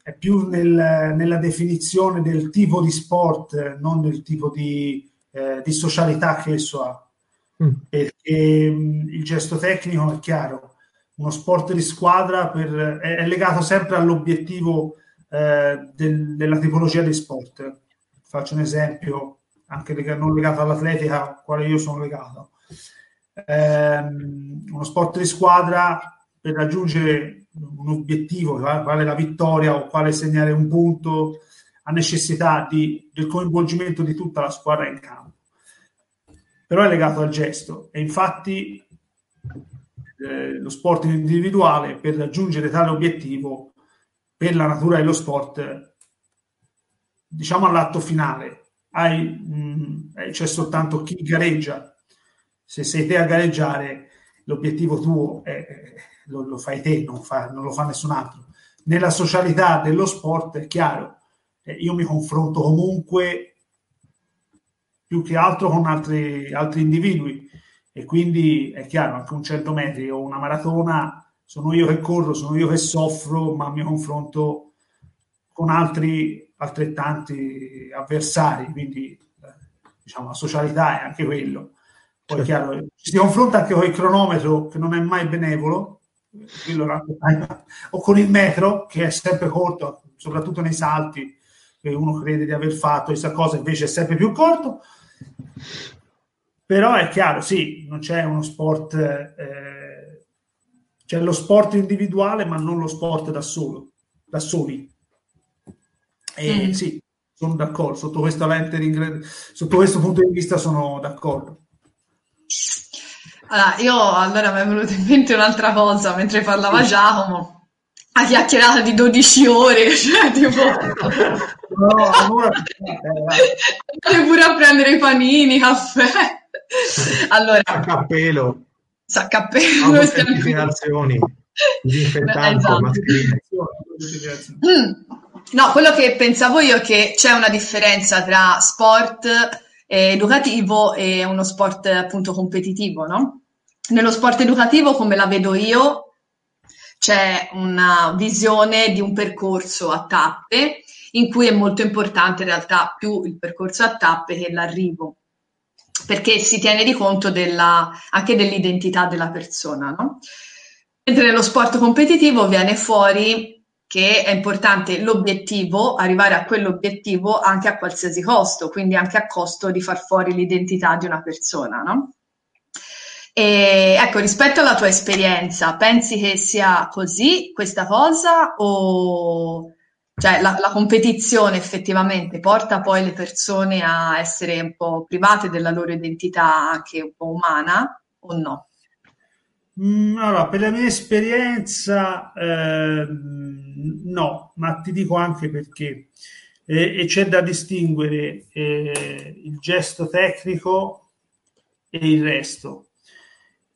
è più nel, nella definizione del tipo di sport, non del tipo di, eh, di socialità che esso ha. Mm. Perché mh, mm, il gesto tecnico è chiaro, uno sport di squadra per, è, è, legato sempre all'obiettivo eh, del, della tipologia di sport. Faccio un esempio, anche leg- non legato all'atletica, a quale io sono legato. Eh, uno sport di squadra per raggiungere un obiettivo, quale la vittoria o quale segnare un punto, ha necessità di, del coinvolgimento di tutta la squadra in campo. Però è legato al gesto e infatti eh, lo sport individuale per raggiungere tale obiettivo, per la natura dello sport, diciamo all'atto finale, hai, mh, eh, c'è soltanto chi gareggia. Se sei te a gareggiare, l'obiettivo tuo è, lo, lo fai te, non, fa, non, lo fa nessun altro. Nella socialità dello sport è chiaro, eh, io mi confronto comunque più che altro con altri, altri individui e quindi è chiaro, anche un 100 metri o una maratona sono io che corro, sono io che soffro, ma mi confronto con altri altrettanti avversari, quindi eh, diciamo la socialità è anche quello. Poi certo. chiaro, ci si confronta anche con il cronometro che non è mai benevolo, o con il metro che è sempre corto, soprattutto nei salti che uno crede di aver fatto questa cosa invece è sempre più corto Però è chiaro, sì, non c'è uno sport, eh, c'è lo sport individuale, ma non lo sport da solo, da soli. E mm. sì, sono d'accordo, sotto, sotto questo punto di vista sono d'accordo. Allora, io allora mi è venuta in mente un'altra cosa mentre parlava Giacomo. A chiacchierata di 12 ore, cioè tipo... No, allora... Andate pure a prendere i panini, caffè. Allora... Saccappelo. Saccappelo. Certificazioni. Disinfettante, esatto. Mm. No, quello che pensavo io è che c'è una differenza tra sport educativo e uno sport appunto competitivo, no? Nello sport educativo, come la vedo io, c'è una visione di un percorso a tappe in cui è molto importante in realtà più il percorso a tappe che l'arrivo, perché si tiene di conto della, anche dell'identità della persona, no? Mentre nello sport competitivo viene fuori che è importante l'obiettivo, arrivare a quell'obiettivo anche a qualsiasi costo, quindi anche a costo di far fuori l'identità di una persona, no? E, ecco, rispetto alla tua esperienza, pensi che sia così questa cosa o cioè la, la competizione effettivamente porta poi le persone a essere un po' private della loro identità anche un po' umana o no? Mm, allora, per la mia esperienza, eh, no, ma ti dico anche perché. Eh, e c'è da distinguere eh, il gesto tecnico e il resto.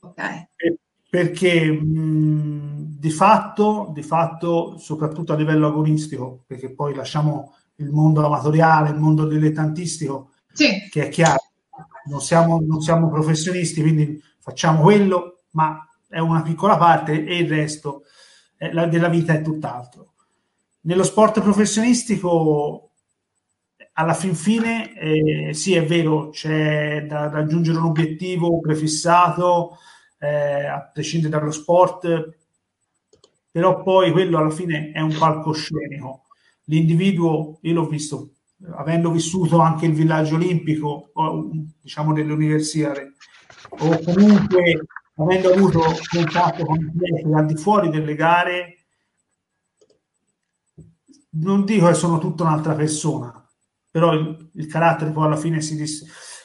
Okay. perché mh, di, fatto, di fatto, soprattutto a livello agonistico, perché poi lasciamo il mondo amatoriale, il mondo dilettantistico, sì. che è chiaro, non siamo, non siamo professionisti, quindi facciamo quello, ma è una piccola parte e il resto eh, la, della vita è tutt'altro. Nello sport professionistico, alla fin fine, eh, sì, è vero, c'è da raggiungere un obiettivo prefissato, eh, a prescindere dallo sport, però poi quello alla fine è un palcoscenico. L'individuo, io l'ho visto, avendo vissuto anche il villaggio olimpico, diciamo delle università, o comunque avendo avuto contatto con i clienti al di fuori delle gare, non dico che sono tutta un'altra persona, però il, il carattere poi alla fine si,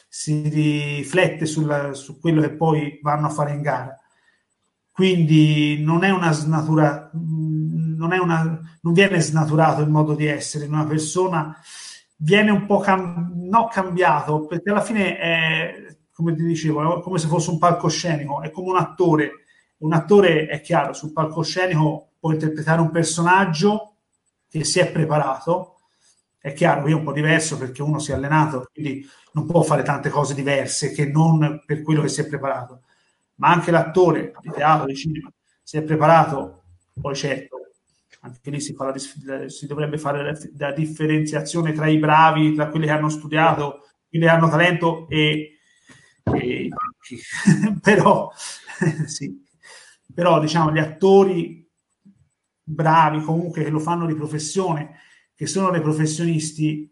si riflette sulla, su quello che poi vanno a fare in gara. Quindi non è una snatura, non, è una, non viene snaturato il modo di essere di una persona, viene un po' cam- no cambiato, perché alla fine è, come ti dicevo, è come se fosse un palcoscenico, è come un attore. Un attore è chiaro, sul palcoscenico può interpretare un personaggio che si è preparato. È chiaro, qui è un po' diverso perché uno si è allenato, quindi non può fare tante cose diverse che non per quello che si è preparato. Ma anche l'attore di teatro, di cinema, si è preparato, poi certo, anche lì si, la, si dovrebbe fare la, la differenziazione tra i bravi, tra quelli che hanno studiato, quelli che hanno talento e e, però, sì, però diciamo gli attori bravi comunque che lo fanno di professione, che sono dei professionisti,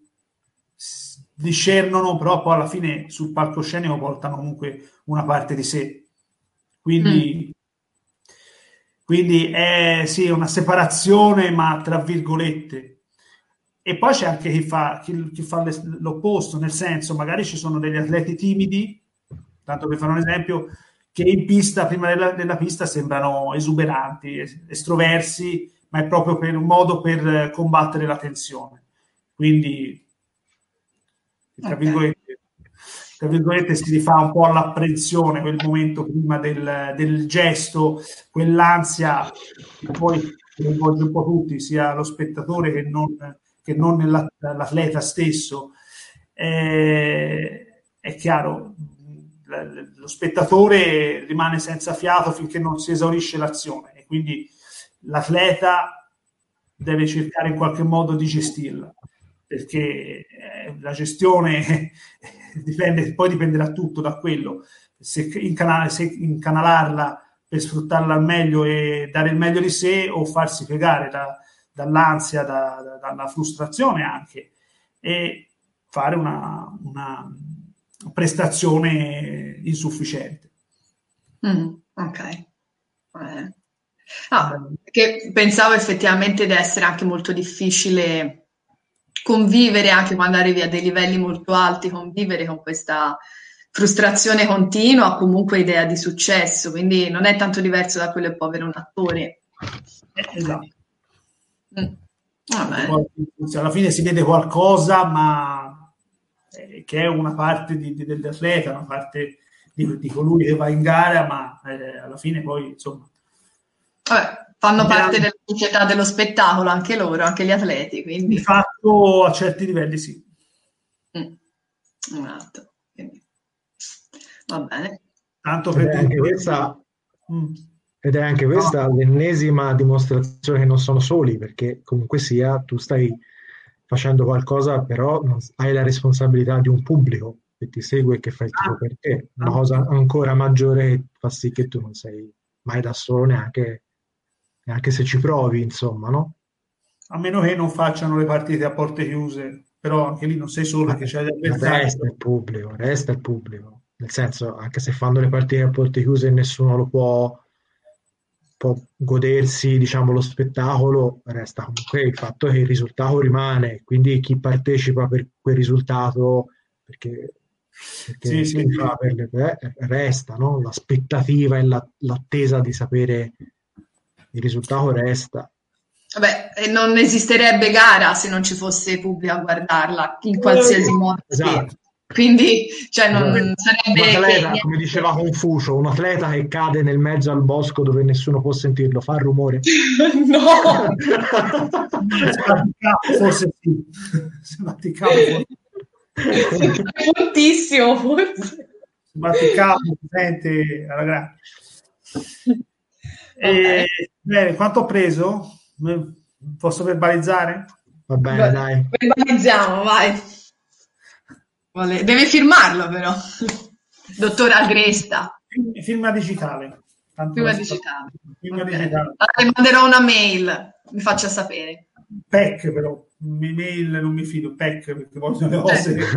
discernono, però poi alla fine sul palcoscenico portano comunque una parte di sé. Quindi, mm. quindi è sì, una separazione, ma tra virgolette. E poi c'è anche chi fa, chi, chi fa l'opposto, nel senso, magari ci sono degli atleti timidi tanto per fare un esempio, che in pista, prima della, della pista, sembrano esuberanti, estroversi, ma è proprio per un modo per combattere la tensione. Quindi, tra, okay. virgolette, tra virgolette, si rifà un po' all'apprensione quel momento prima del, del gesto, quell'ansia che poi coinvolge un po' tutti, sia lo spettatore che non, che non l'atleta stesso. Eh, è chiaro, lo spettatore rimane senza fiato finché non si esaurisce l'azione e quindi l'atleta deve cercare in qualche modo di gestirla perché eh, la gestione dipende, poi dipenderà tutto da quello. Se, incanal- se incanalarla per sfruttarla al meglio e dare il meglio di sé o farsi piegare da, dall'ansia, da, da, dalla frustrazione anche e fare una, una prestazione insufficiente. Mm, ok. Eh. Ah, che pensavo effettivamente di essere anche molto difficile convivere anche quando arrivi a dei livelli molto alti, convivere con questa frustrazione continua, comunque idea di successo, quindi non è tanto diverso da quello che può avere un attore. Esatto. Mm. Alla fine si vede qualcosa, ma eh, che è una parte di, di, dell'atleta, una parte di, di, colui che va in gara, ma eh, alla fine poi insomma Vabbè, fanno parte della società dello spettacolo anche loro, anche gli atleti. Quindi... Di fatto a certi livelli sì. Mm. Esatto. Quindi... Va bene. Tanto per ed, è questa, mm. ed è anche questa no. l'ennesima dimostrazione che non sono soli, perché comunque sia tu stai facendo qualcosa, però hai la responsabilità di un pubblico che ti segue e che fa il tifo ah. per te. Una cosa ancora maggiore che fa sì che tu non sei mai da solo neanche anche se ci provi, insomma, no? A meno che non facciano le partite a porte chiuse, però anche lì non sei solo perché c'è l'avversario. Resta il pubblico, resta il pubblico. Nel senso, anche se fanno le partite a porte chiuse e nessuno lo può, può godersi, diciamo, lo spettacolo, resta comunque il fatto che il risultato rimane, quindi chi partecipa per quel risultato, perché perché sì, sì, per le, eh, resta no? l'aspettativa e la, l'attesa di sapere il risultato resta. Vabbè, e non esisterebbe gara se non ci fosse pubblico a guardarla in qualsiasi eh, modo. Esatto. Quindi, cioè, non eh, sarebbe. Atleta, che... come diceva Confucio, un atleta che cade nel mezzo al bosco dove nessuno può sentirlo, fa rumore. no! forse sì. forse. Moltissimo, forse. Sbatticato, presente alla grande. E, bene, quanto ho preso? Posso verbalizzare? Va bene, dai. Verbalizziamo, vai. Deve firmarlo però. Dottor Agresta. Firma digitale. firma digitale. Firma okay. digitale. le manderò una mail, mi faccia sapere. PEC però, mail non mi fido, PEC perché vogliono le cose.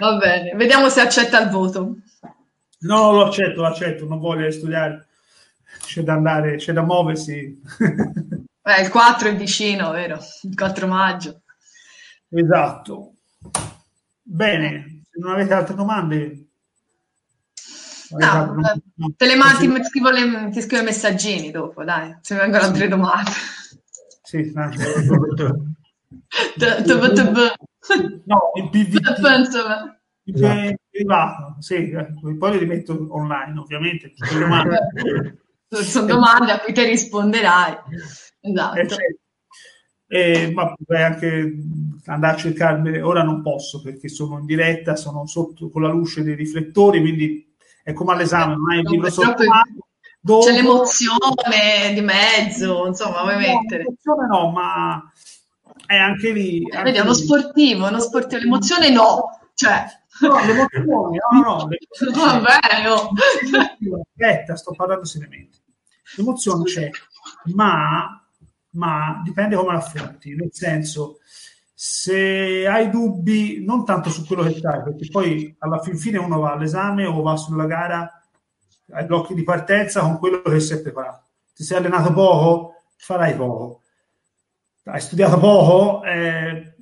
Va bene, vediamo se accetta il voto. No, lo accetto, lo accetto, non voglio studiare, c'è da andare, c'è da muoversi. Eh, il 4 è vicino, vero? Il 4 maggio. Esatto. Bene, se non avete altre domande... No, no, te le mandi, ti scrivo, le, ti scrivo i messaggini dopo, dai, se vengono altre domande. Sì, no, il PVT esatto. privato, sì, poi li rimetto online ovviamente. Sono domande a cui ti risponderai. Esatto. Eh, certo. Eh, ma potrei anche andare a cercarmi, ora non posso perché sono in diretta, sono sotto con la luce dei riflettori, quindi è come all'esame, non hai il libro sotto mano. Dopo... C'è l'emozione di mezzo, insomma, vuoi no, mettere. L'emozione no, ma è anche lì. Anche Vedi, è uno sportivo, uno sportivo, l'emozione no, cioè No, l'emozione, no, no, l'emozione. Vabbè. Aspetta, sto parlando seriamente. L'emozione c'è, ma, ma dipende come la affronti, nel senso, se hai dubbi, non tanto su quello che fai, perché poi alla fin fine uno va all'esame o va sulla gara ai blocchi di partenza con quello che si è preparato. Ti sei allenato poco, farai poco. Hai studiato poco, eh,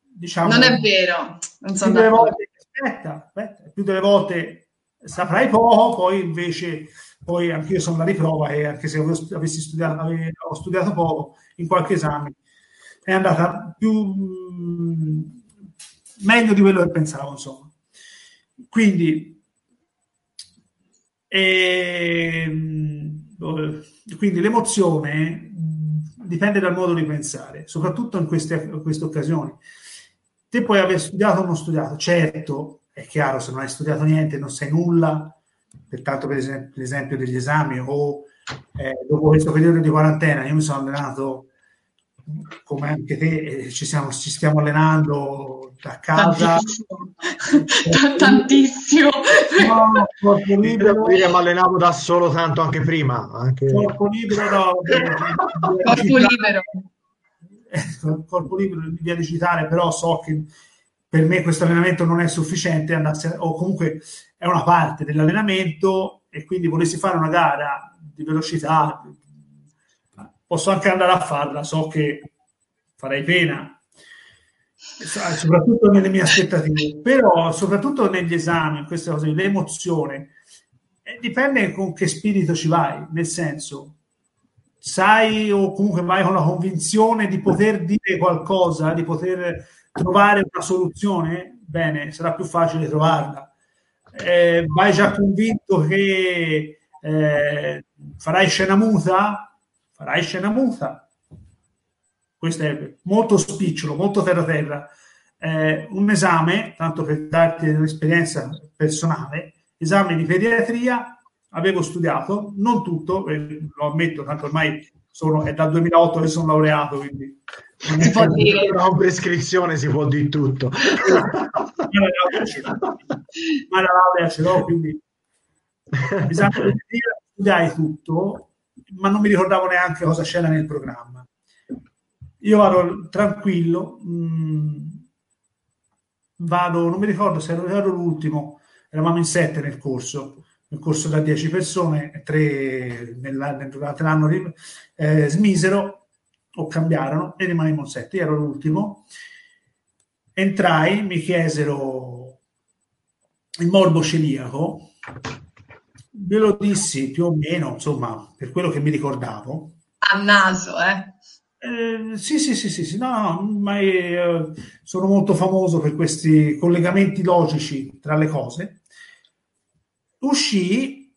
diciamo... Non è vero. Non so volte, aspetta, aspetta, più delle volte saprai poco, poi invece poi anche io sono la riprova e anche se avessi studiato, avevo, ho studiato poco in qualche esame è andata più mh, meglio di quello che pensavo insomma. Quindi e, ehm, quindi l'emozione dipende dal modo di pensare soprattutto in queste, in queste occasioni. Te puoi aver studiato o non studiato, certo, è chiaro, se non hai studiato niente non sai nulla, pertanto per esempio l'esempio degli esami o eh, dopo questo periodo di quarantena io mi sono allenato come anche te, eh, ci, siamo, ci, stiamo allenando da casa. Tantissimo. Tantissimo. No, corpo libero. mi allenavo da solo tanto anche prima. Anche... Corpo libero, no, corpo libero. corpo libero in via digitale, però so che per me questo allenamento non è sufficiente, andasse, o comunque è una parte dell'allenamento e quindi volessi fare una gara di velocità, posso anche andare a farla, so che farei pena, soprattutto nelle mie aspettative, però soprattutto negli esami, queste cose, l'emozione, eh, dipende con che spirito ci vai, nel senso, sai o comunque vai con la convinzione di poter dire qualcosa, di poter trovare una soluzione, bene, sarà più facile trovarla. Eh, vai già convinto che eh, farai scena muta? Farai scena muta. Questo è molto spicciolo, molto terra-terra. Eh, un esame, tanto per darti un'esperienza personale, esame di pediatria, avevo studiato, non tutto, eh, lo ammetto, tanto ormai sono, è dal 2008 che sono laureato, quindi si può dire. Una prescrizione si può dire tutto. Ma la laurea ce l'ho quindi bisogna studiare tutto ma non mi ricordavo neanche cosa c'era nel programma. Io vado tranquillo mh, mm, vado non mi ricordo se ero, l'ultimo eravamo in sette nel corso nel corso da 10 persone, tre durante l'anno eh, smisero o cambiarono e rimanemmo sette. Io ero l'ultimo. Entrai, mi chiesero il morbo celiaco, ve lo dissi più o meno, insomma, per quello che mi ricordavo. A naso, eh? Eh, sì, sì, sì, sì, sì, no, no, ma eh, sono molto famoso per questi collegamenti logici tra le cose uscì,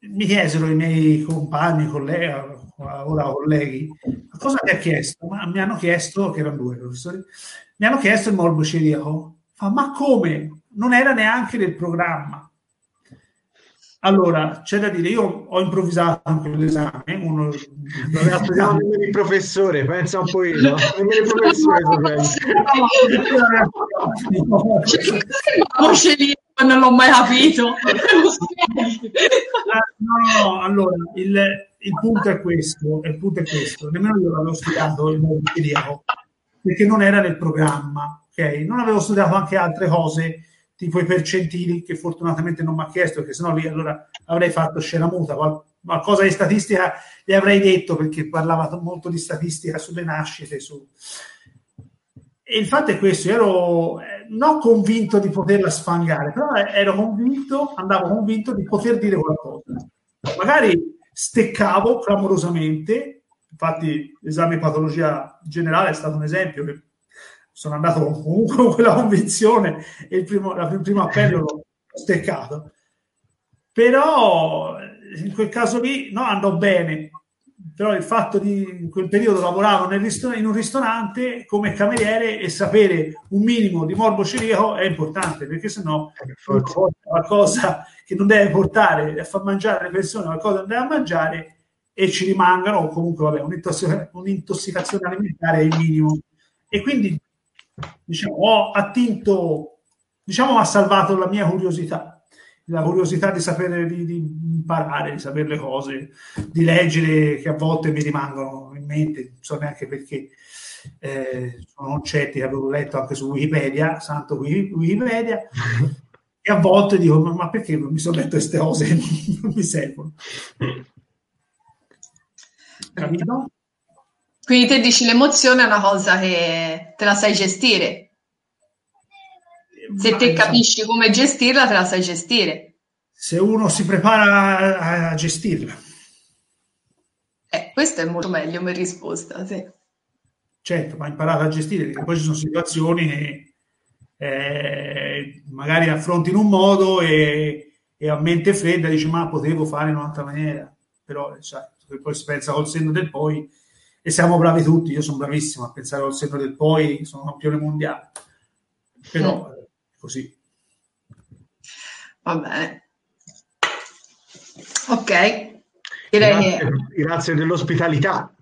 mi chiesero i miei compagni, colleghi, ora colleghi, cosa mi ha chiesto? Ma mi hanno chiesto, che erano due professori, mi hanno chiesto il morbo celiaco. Fa, ma come? Non era neanche nel programma. Allora, c'è da dire, io ho improvvisato anche l'esame, uno no, il professore, pensa un po' io, no? il professore non l'ho mai capito. Ah, no, no, allora, il, il, punto è questo, il punto è questo, nemmeno io l'avevo studiato il pediaco, perché non era nel programma, ok? Non avevo studiato anche altre cose, tipo i percentili, che fortunatamente non mi ha chiesto, perché sennò lì allora avrei fatto scena muta, qualcosa di statistica gli avrei detto, perché parlava molto di statistica sulle nascite, su, e il fatto è questo, io ero eh, non convinto di poterla sfangare, però ero convinto, andavo convinto di poter dire qualcosa. Magari steccavo clamorosamente, infatti l'esame di patologia generale è stato un esempio, sono andato comunque con quella convinzione e il primo, il primo appello l'ho steccato. Però in quel caso lì no, andò bene, però il fatto di in quel periodo lavoravo ristor- in un ristorante come cameriere e sapere un minimo di morbo celiaco è importante perché sennò qualcosa che non deve portare a far mangiare le persone qualcosa che non deve mangiare e ci rimangano o comunque vabbè, un'intossic- un'intossicazione alimentare è il minimo. E quindi diciamo ho attinto diciamo ha salvato la mia curiosità la curiosità di sapere, di, di, imparare, di sapere le cose, di leggere che a volte mi rimangono in mente, non so neanche perché. Eh, sono concetti che avevo letto anche su Wikipedia, santo Wikipedia, e a volte dico: ma, perché non mi sono letto queste cose che non mi servono? Capito? Quindi te dici l'emozione è una cosa che te la sai gestire. Se te capisci come gestirla, te la sai gestire. Se uno si prepara a gestirla. Eh, questo è molto meglio come risposta, sì. Certo, ma imparato a gestire, perché poi ci sono situazioni che eh, magari affronti in un modo e, e, a mente fredda dici ma potevo fare in un'altra maniera, però sai, poi si pensa col senno del poi e siamo bravi tutti, io sono bravissimo a pensare col senno del poi, sono campione mondiale, però mm così. Va bene. Ok. Direi grazie, grazie dell'ospitalità.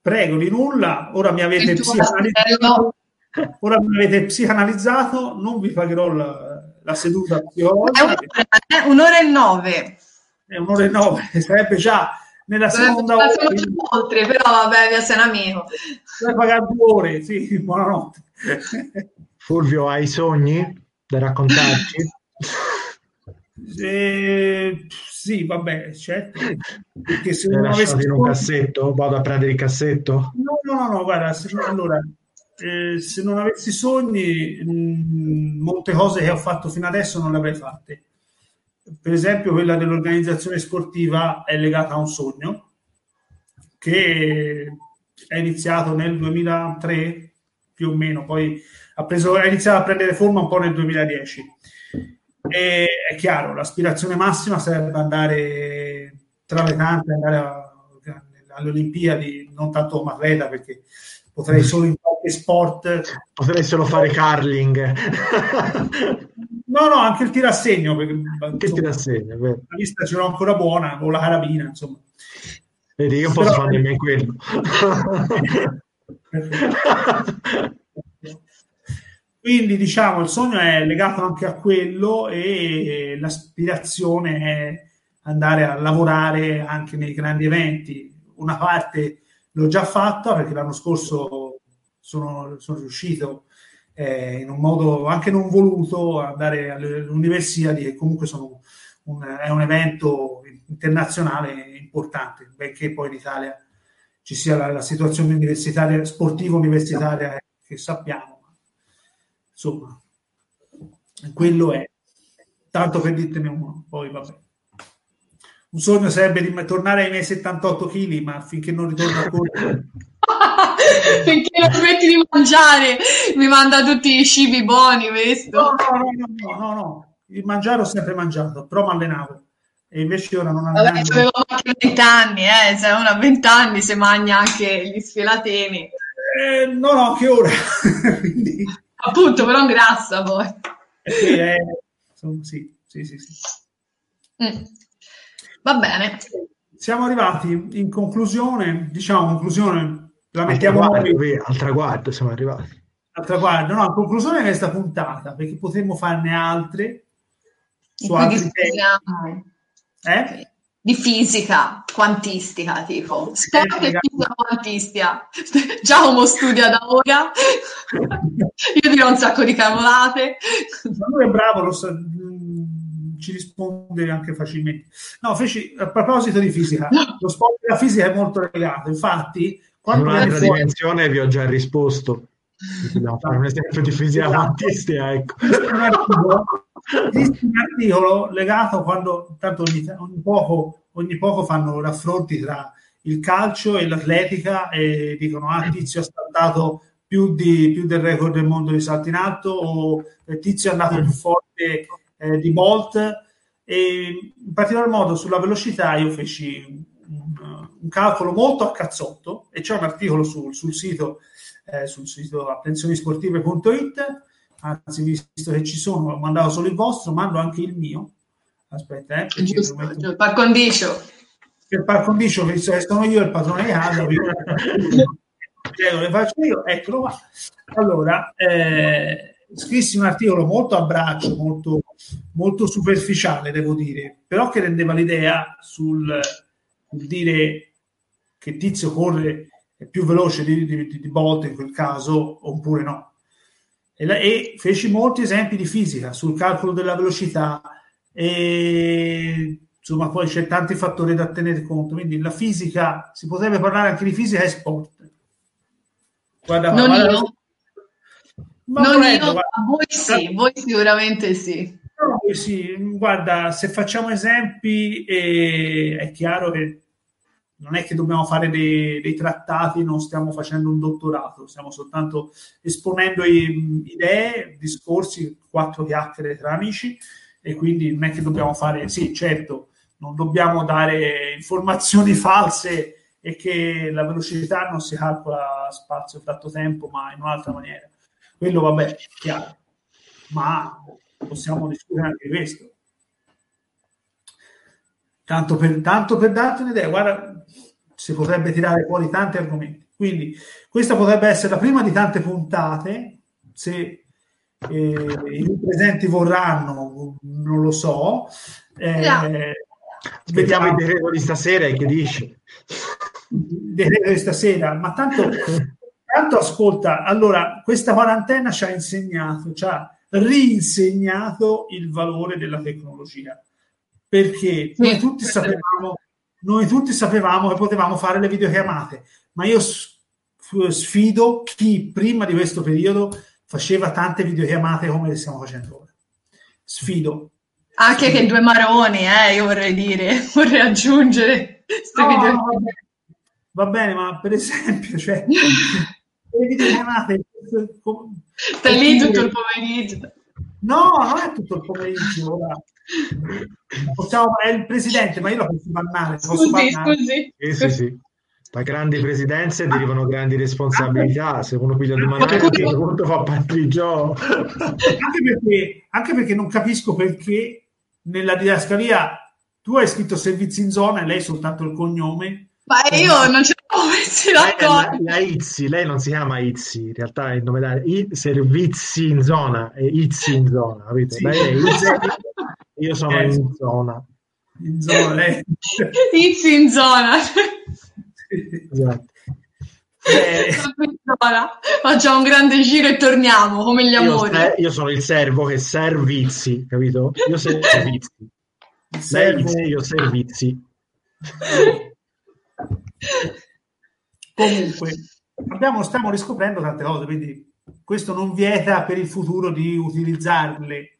Prego, di nulla. Ora mi avete psicanalizzato. Ora mi avete psicanalizzato, non vi pagherò la, la seduta psicologica. È un'ora, eh? un'ora e nove. È un'ora e nove, sarebbe già nella seconda ora. Oltre, però vabbè, sei un amico. Devo pagare due ore, sì, buonanotte. Fulvio, hai sogni da raccontarci? Eh, sì, vabbè, certo. Perché se non avessi in un cassetto, vado a prendere il cassetto? No, no, no, no guarda, se, allora, eh, se non avessi sogni, mh, mm, molte cose che ho fatto fino adesso non le avrei fatte. Per esempio, quella dell'organizzazione sportiva è legata a un sogno che è iniziato nel 2003 più o meno, poi ha, preso, ha iniziato a prendere forma un po' nel 2010. E è chiaro, l'aspirazione massima sarebbe andare tra le tante, andare a, alle Olimpiadi, non tanto come atleta perché potrei solo in qualche sport. Potrei solo fare curling. no, no, anche il tirassegno. Perché, anche il tirassegno, la vista ce l'ho ancora buona, o la carabina, insomma. Vedi, io posso Però... fare nemmeno quello. Quindi diciamo il sogno è legato anche a quello e l'aspirazione è andare a lavorare anche nei grandi eventi. Una parte l'ho già fatta perché l'anno scorso sono, sono riuscito eh, in un modo anche non voluto ad andare alle Universiadi che comunque un, è un evento internazionale importante, benché poi in Italia ci sia la, la situazione universitaria, sportiva universitaria che sappiamo Insomma, quello è. Tanto per dirtene uno, poi vabbè. Un sogno sarebbe di tornare ai miei 78 kg, ma finché non ritorno a correre... finché non smetti di mangiare, mi manda tutti i cibi buoni, questo. No, no, no, no, no, no. Il mangiare ho sempre mangiato, però mi allenavo. E invece ora non alleno. Vabbè, avevo anche 20 anni, eh, se uno a 20 anni se mangia anche gli sfielateni. Eh, no, no, che ora. Quindi... Appunto, però grassa poi. Sì, eh, sì, sì, sì, sì. Mm. Va bene. Siamo arrivati in conclusione, diciamo, conclusione, la mettiamo al traguardo, al traguardo siamo arrivati. Al traguardo, no, a conclusione di questa puntata, perché potremmo farne altre su altri temi. Eh? Di fisica quantistica, tipo sport e fisica quantistica. Giacomo studia da ora, io dirò un sacco di cavolate. Ma lui è bravo, lo so, mm, ci risponde anche facilmente. No, feci, a proposito di fisica, lo sport e la fisica è molto legato, infatti... Quando In un'altra fuori... dimensione vi ho già risposto. Dobbiamo fare un esempio di fisica esatto. quantistica, ecco. Esiste un articolo legato quando tanto ogni, ogni, poco, ogni poco fanno raffronti tra il calcio e l'atletica e dicono ah Tizio ha saltato più, di, più del record del mondo di salto in alto o Tizio è andato più forte eh, di Bolt e in particolar modo sulla velocità io feci un, un calcolo molto a cazzotto e c'è un articolo sul, sul sito eh, sul sito attenzionisportive.it anzi visto che ci sono ho mandato solo il vostro mando anche il mio. Aspetta eh, giusto, metto... par condicio. Per par condicio visto che sono io il padrone di casa le faccio io eccolo qua. Allora eh, scrissi un articolo molto a braccio molto, molto superficiale devo dire però che rendeva l'idea sul, sul dire che Tizio corre più veloce di, di, di Bolt in quel caso oppure no. E, e feci molti esempi di fisica sul calcolo della velocità e insomma poi c'è tanti fattori da tenere conto. Quindi la fisica si potrebbe parlare anche di fisica e sport. Guarda, non guarda, io. ma non volendo, io, guarda, voi sì, voi sicuramente sì. No, sì, guarda, se facciamo esempi eh, è chiaro che non è che dobbiamo fare dei, dei, trattati, non stiamo facendo un dottorato, stiamo soltanto esponendo idee, discorsi, quattro chiacchiere tra amici e quindi non è che dobbiamo fare, sì, certo, non dobbiamo dare informazioni false e che la velocità non si calcola spazio tratto tempo, ma in un'altra maniera. Quello vabbè, chiaro, ma possiamo discutere anche di questo. Tanto per, tanto per darti un'idea, guarda, si potrebbe tirare fuori tanti argomenti. Quindi questa potrebbe essere la prima di tante puntate, se eh, i presenti vorranno, non lo so. Eh, no. Vediamo il decreto di stasera e che dici? Il decreto di stasera, ma tanto Tanto ascolta, allora, questa quarantena ci ha insegnato, ci ha rinsegnato il valore della tecnologia. Perché noi tutti sapevamo, noi tutti sapevamo che potevamo fare le videochiamate, ma io sfido chi prima di questo periodo faceva tante videochiamate come le stiamo facendo ora. Sfido. Anche sfido. che due maroni, eh, io vorrei dire, vorrei aggiungere queste no, videochiamate. Va bene. ma per esempio, cioè, le videochiamate... Stai lì tutto il pomeriggio. No, non è tutto il pomeriggio. Ora. Possiamo, è il presidente, ma io lo posso bannare. Posso Scusi, bannare. scusi. Sì, sì, sì. Da grandi presidenze derivano grandi responsabilità. Se uno piglia due manate, a certo punto fa parte di gioco. Anche perché, anche perché non capisco perché nella didascalia tu hai scritto servizi in zona e lei soltanto il cognome. Ma io non ce l'ho d'accordo. La, la Izzi, lei non si chiama Izzi, in realtà è il nome da I, servizi in zona, è Izzi in zona, capito? Sì. Lei è Izzi, io sono Eh, in zona. In zona, lei. Izzi in zona. Esatto. Eh, in zona. Facciamo un grande giro e torniamo come gli Io, amori. se- io sono il servo che servizi, capito? Io servizi. Lei servo- Izzi, io servizi. Comunque, abbiamo, stiamo riscoprendo tante cose, quindi questo non vieta per il futuro di utilizzarle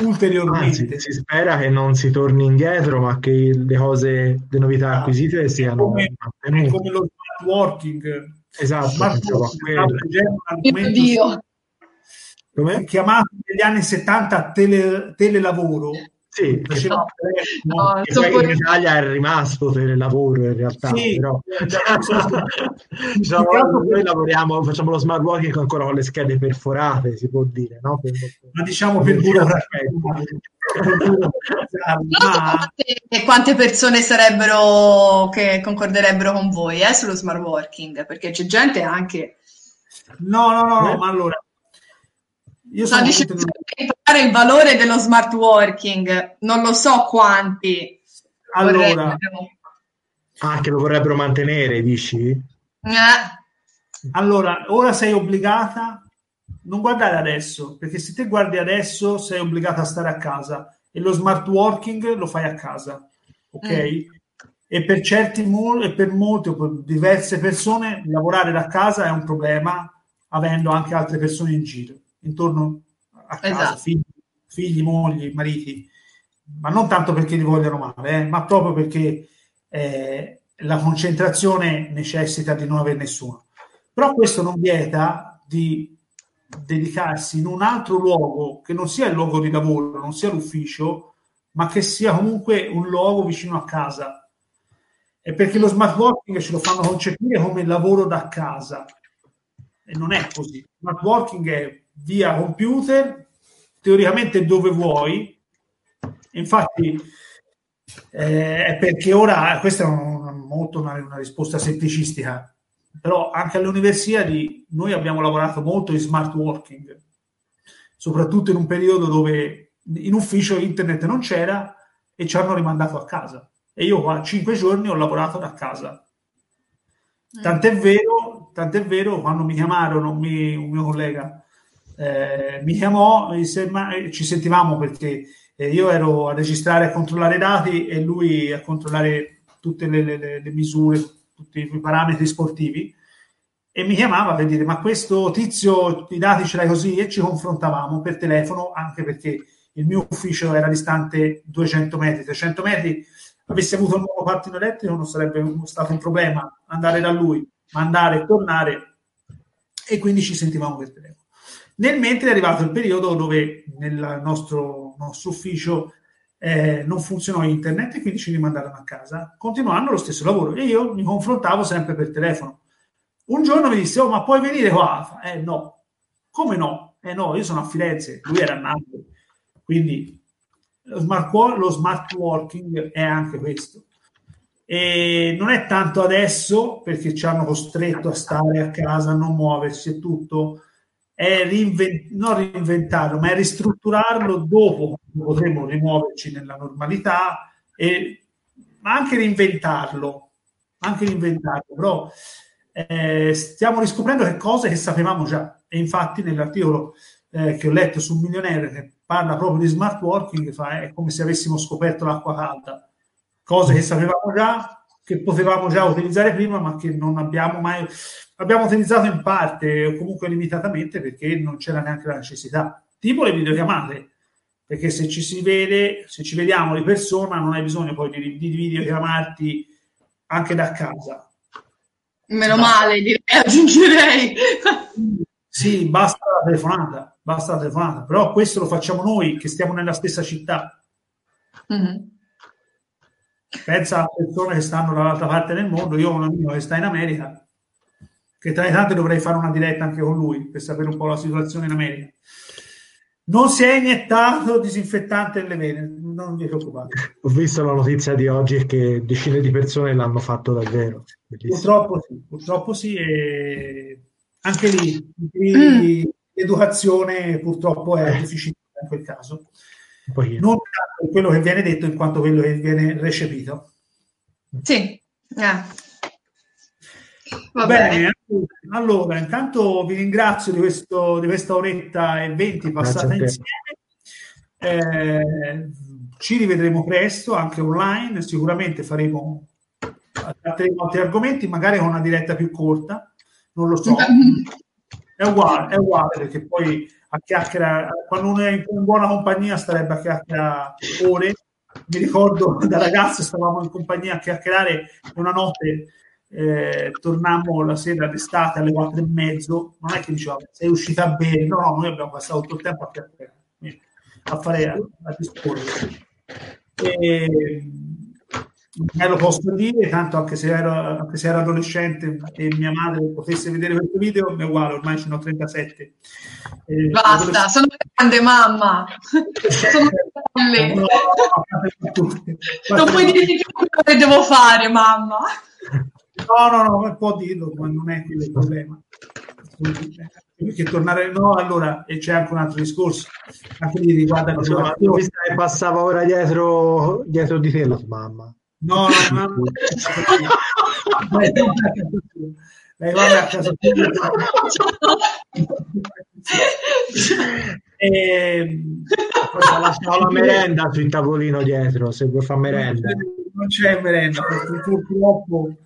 ulteriormente. Anzi, si spera che non si torni indietro, ma che le cose, le novità acquisite siano come, è mantenute. come lo smart working. Esatto, Smart working, chiamato negli anni 70 tele, telelavoro. Sì, che, No. No, poi sopporto- in Italia è rimasto telelavoro in realtà, Sì, però diciamo, noi lavoriamo, facciamo lo smart working ancora con le schede perforate, si può dire, no? Per- ma diciamo per burocrazia. Ma quante, quante persone sarebbero che concorderebbero con voi eh, sullo smart working, perché c'è gente anche no, no, no, no, Eh? ma allora io sono di imparare il valore dello smart working. Non lo so quanti allora vorrebbero. Ah, che lo vorrebbero mantenere, dici? Eh, Allora, ora sei obbligata, non guardare adesso, perché se te guardi adesso sei obbligata a stare a casa e lo smart working lo fai a casa, ok? E per certi mo- e per molte o per diverse persone lavorare da casa è un problema, avendo anche altre persone in giro, intorno a casa, Esatto. figli, figli, mogli, mariti, ma non tanto perché li vogliono male, eh, ma proprio perché eh, la concentrazione necessita di non avere nessuno. Però questo non vieta di dedicarsi in un altro luogo che non sia il luogo di lavoro, non sia l'ufficio, ma che sia comunque un luogo vicino a casa. E perché lo smart working ce lo fanno concepire come lavoro da casa. E non è così. Smart working è via computer, teoricamente dove vuoi. Infatti, eh, è perché ora, questa è una, molto una, una risposta semplicistica, però anche alle università noi abbiamo lavorato molto in smart working, soprattutto in un periodo dove in ufficio internet non c'era e ci hanno rimandato a casa. E io qua cinque giorni ho lavorato da casa. Tant'è vero, tant'è vero quando mi chiamarono mi- un mio collega eh, mi chiamò, eh, ci sentivamo perché eh, io ero a registrare e a controllare i dati e lui a controllare tutte le, le- le- misure, tutti i parametri sportivi e mi chiamava per dire ma questo tizio i dati ce l'hai così e ci confrontavamo per telefono anche perché il mio ufficio era distante 200 metri, 300 metri avessi avuto un nuovo pattino elettrico non sarebbe stato un problema andare da lui, ma andare e tornare e quindi ci sentivamo per telefono. Nel mentre è arrivato il periodo dove nel nostro, nostro ufficio eh, non funzionò internet e quindi ci rimandarono a casa, continuando lo stesso lavoro e io mi confrontavo sempre per telefono. Un giorno mi disse, oh ma puoi venire qua? Eh no, come no? Eh no, io sono a Firenze, lui era a Napoli, quindi lo smart, lo smart working è anche questo. E non è tanto adesso perché ci hanno costretto a stare a casa, a non muoversi e tutto, è reinven- non reinventarlo, ma è ristrutturarlo dopo quando potremo rimuoverci nella normalità, e, ma anche reinventarlo, anche reinventarlo, però eh, stiamo riscoprendo che cose che sapevamo già. E infatti nell'articolo eh, che ho letto su Millionaire, che parla proprio di smart working, fa, è come se avessimo scoperto l'acqua calda. Cose che sapevamo già, che potevamo già utilizzare prima, ma che non abbiamo mai abbiamo utilizzato in parte o comunque limitatamente perché non c'era neanche la necessità. Tipo le videochiamate, perché se ci si vede, se ci vediamo di persona, non hai bisogno poi di, di videochiamarti anche da casa. Meno basta. male, direi, aggiungerei. sì, basta la telefonata, basta la telefonata, però questo lo facciamo noi che stiamo nella stessa città. Mm-hmm. Pensa a persone che stanno dall'altra parte del mondo, io ho un amico che sta in America, che tra le tante dovrei fare una diretta anche con lui per sapere un po' la situazione in America. Non si è iniettato disinfettante nelle vene, non vi preoccupate. Ho visto la notizia di oggi che decine di persone l'hanno fatto davvero. Purtroppo sì, purtroppo sì, e anche lì mm. l'educazione purtroppo è deficitaria in quel caso. Non tanto quello che viene detto in quanto quello che viene recepito. Sì, eh. Va bene. allora intanto vi ringrazio di, questo, di questa oretta e venti passata insieme. Eh, ci rivedremo presto anche online, sicuramente faremo tratteremo altri argomenti, magari con una diretta più corta, non lo so. È uguale, è uguale perché poi a chiacchiera, quando uno è in buona compagnia starebbe a chiacchierare ore. Mi ricordo da ragazzo stavamo in compagnia a chiacchierare una notte eh, tornammo la sera d'estate alle quattro e mezzo, non è che diceva sei uscita bene, no, no, noi abbiamo passato tutto il tempo a, a fare a, a disporre. Me lo posso dire, tanto anche se, ero, anche se ero adolescente e mia madre potesse vedere questo video, è uguale, ormai ce ne ho 37. Eh, Basta, sono grande mamma. sono grande. No, non puoi dire che quello che devo fare, mamma. No, no, no, può dirlo, ma non è quello il problema. Perché tornare no, allora, e c'è anche un altro discorso, anche lì riguarda la che passava ora dietro, dietro di te la tua mamma. No, no, no. Lei va a casa e lasciamo la merenda sul tavolino dietro se vuoi fare merenda non c'è merenda purtroppo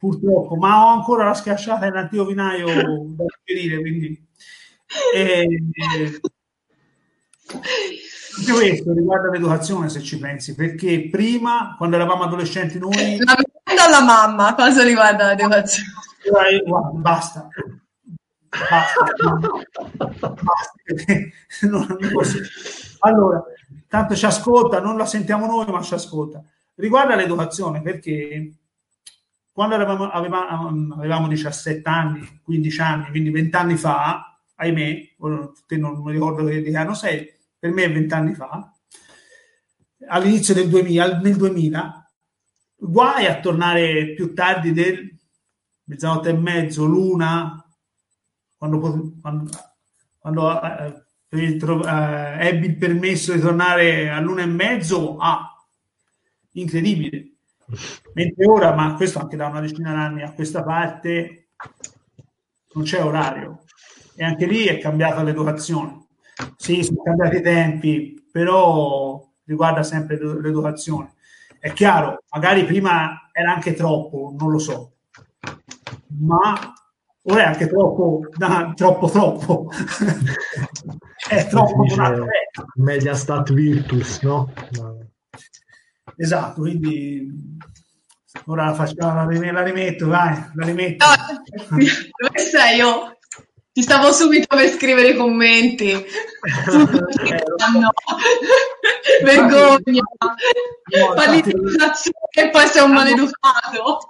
purtroppo, ma ho ancora la schiacciata in antico vinaio da suggerire, quindi... E, anche questo riguarda l'educazione, se ci pensi, perché prima, quando eravamo adolescenti noi... La domanda alla mamma, cosa riguarda l'educazione? Basta. Basta, basta non, non allora, tanto ci ascolta, non la sentiamo noi, ma ci ascolta. Riguarda l'educazione, perché quando eravamo, avevamo, avevamo 17 anni, 15 anni, quindi 20 anni fa, ahimè, te non mi ricordo che, che anno sei, per me è 20 anni fa, all'inizio del 2000, nel 2000, guai a tornare più tardi del mezzanotte e mezzo, l'una, quando, quando, quando eh, eh, ebbi il permesso di tornare all'una e mezzo, ah, incredibile Mentre ora, ma questo anche da una decina d'anni a questa parte, non c'è orario. E anche lì è cambiata l'educazione. Sì, sono cambiati i tempi, però riguarda sempre l'educazione. È chiaro, magari prima era anche troppo, non lo so, ma ora è anche troppo, no, troppo, troppo. è troppo media stat virtus, no? Esatto, quindi ora la facciamo, la rimetto, vai, la rimetto. No, dove sei io? Ti stavo subito per scrivere i commenti. no. Vergogna. Di e poi sei un maleducato.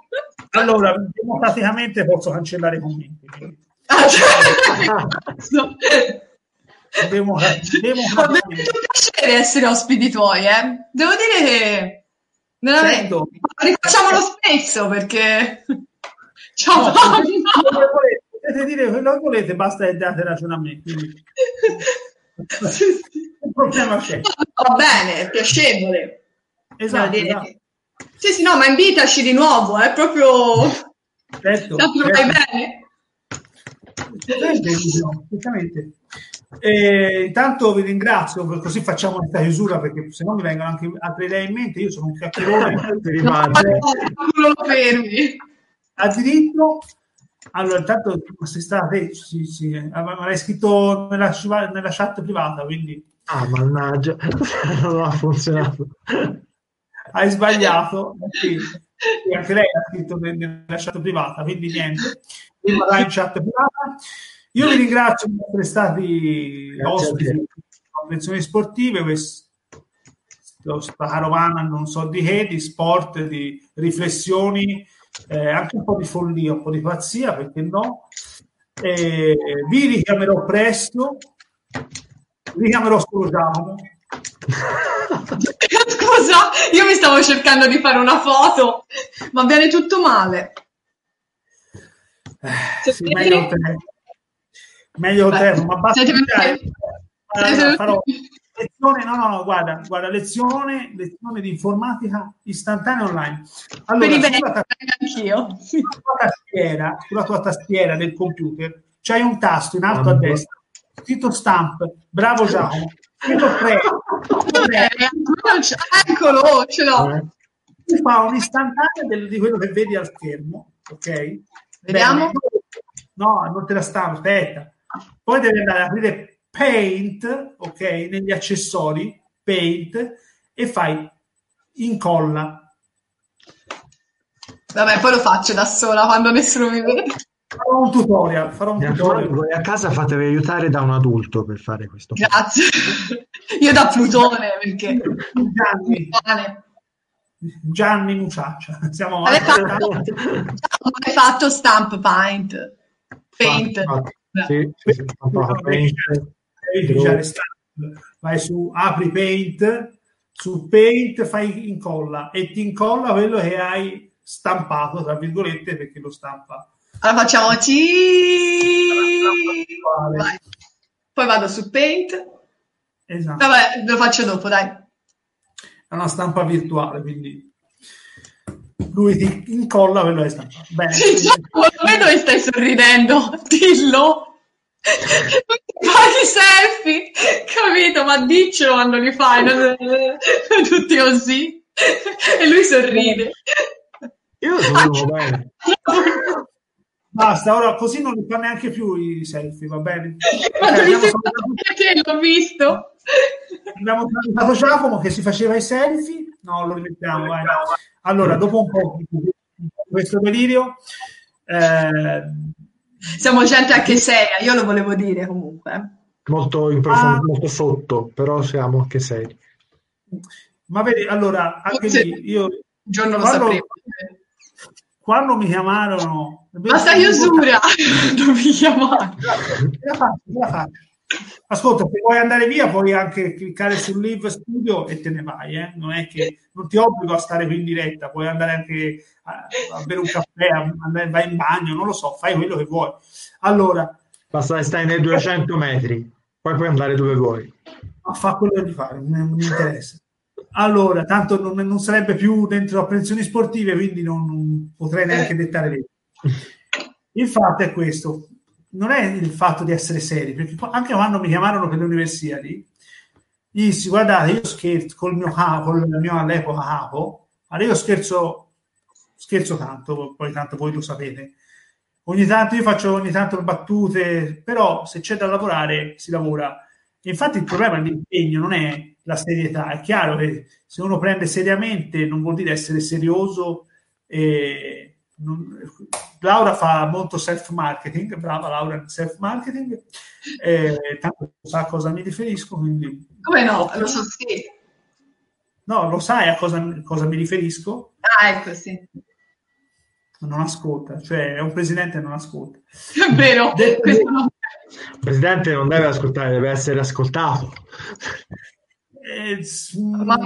Allora, democraticamente posso cancellare i commenti. Ah, cioè, devo, devo piacere essere ospiti tuoi, eh. Devo dire che veramente certo. rifacciamolo spesso perché ciao no, potete dire quello che volete, basta che date ragione a me. Quindi... Il problema c'è. Va bene, è piacevole. Esatto, esatto. Sì, sì, no, ma invitaci di nuovo, è proprio Certo, certo. Vai bene? Certamente, E, intanto vi ringrazio, così facciamo questa chiusura perché se no mi vengono anche altre idee in mente. Io sono un chiacchierone. no, non lo fermi. A diritto, allora intanto sei stata, sì, sì, l'hai scritto nella, nella chat privata, quindi. Ah, mannaggia, non ha funzionato. Hai sbagliato. Sì. Anche lei ha scritto nella chat privata, quindi niente in chat privata. Io vi ringrazio per essere stati ospiti di convenzioni sportive, questo carovana non so di che, di sport, di riflessioni, eh, anche un po' di follia, un po' di pazzia, perché no? Eh, vi richiamerò presto, richiamerò solo Giacomo. Scusa, io mi stavo cercando di fare una foto, ma viene tutto male. Eh, sì, meglio te. Meglio Beh, te, ma basta. Farò lezione, no, no, no, guarda, guarda, lezione, lezione di informatica istantanea online. Allora, sulla, ta- sulla, tua tastiera, sulla tua tastiera del computer c'hai un tasto in alto a destra, scritto stamp, bravo Giacomo, scritto 3. Eccolo, ce l'ho. Eh. Fa un'istantanea del, di quello che vedi al schermo, ok? Vediamo. No, non te la stavo, aspetta. Poi devi andare ad aprire Paint, ok, negli accessori, Paint, e fai incolla. Vabbè, poi lo faccio da sola quando nessuno mi vede. Farò un tutorial. Farò un tutorial. Voi a casa fatevi aiutare da un adulto per fare questo. Grazie. Io da Plutone, perché... Gianni. Gianni Muciaccia. Siamo hai fatto, hai fatto stamp paint. Paint. Sì, sì, paint. Vai su apri paint, su paint fai incolla e ti incolla quello che hai stampato, tra virgolette, perché lo stampa. Allora facciamo C. Poi vado su paint. Esatto. Vabbè, lo faccio dopo, dai è una stampa virtuale, quindi lui ti incolla quello che sta bene sì, diciamo, vedo che stai sorridendo dillo fai i selfie capito ma diccelo quando li fai non... tutti così e lui sorride io sono bene Basta, ora così non li fa neanche più i selfie, va bene? Perché l'ho visto. Abbiamo salutato Giacomo che si faceva i selfie. No, lo rimettiamo, vai. Allora, dopo un po' di questo delirio... Eh... Siamo gente anche seria, io lo volevo dire comunque. Molto, in profondo, ah, molto sotto, però siamo anche seri. Ma vedi, allora, anche lì, io... Un giorno lo quando, sapremo. Quando mi chiamarono... Basta chiusura! Non mi chiamare. Ascolta, se vuoi andare via puoi anche cliccare sul Live Studio e te ne vai, eh? non è che non ti obbligo a stare qui in diretta, puoi andare anche a, a bere un caffè, a, andare, vai in bagno, non lo so, fai quello che vuoi. Allora, basta stai nei 200 metri, poi puoi andare dove vuoi. Ma fa quello che fare, non mi interessa. Allora, tanto non, non, sarebbe più dentro a pensioni sportive, quindi non, non potrei neanche dettare legge. Il fatto è questo, non è il fatto di essere seri, perché anche quando mi chiamarono per le universiadi, gli dissi, guardate, io scherzo col mio capo, il mio all'epoca capo, allora io scherzo, scherzo tanto, poi tanto voi lo sapete. Ogni tanto io faccio ogni tanto battute, però se c'è da lavorare si lavora. E infatti il problema è l'impegno, non è la serietà. È chiaro che se uno prende seriamente non vuol dire essere serioso e non, Laura fa molto self-marketing, brava Laura in self-marketing, eh, tanto sa a cosa mi riferisco. Quindi... Come no? Lo so, sì. No, lo sai a cosa, cosa mi riferisco? Ah, ecco, sì. Non ascolta, cioè è un presidente e non ascolta. È vero, no. Il presidente non deve ascoltare, deve essere ascoltato. Eh,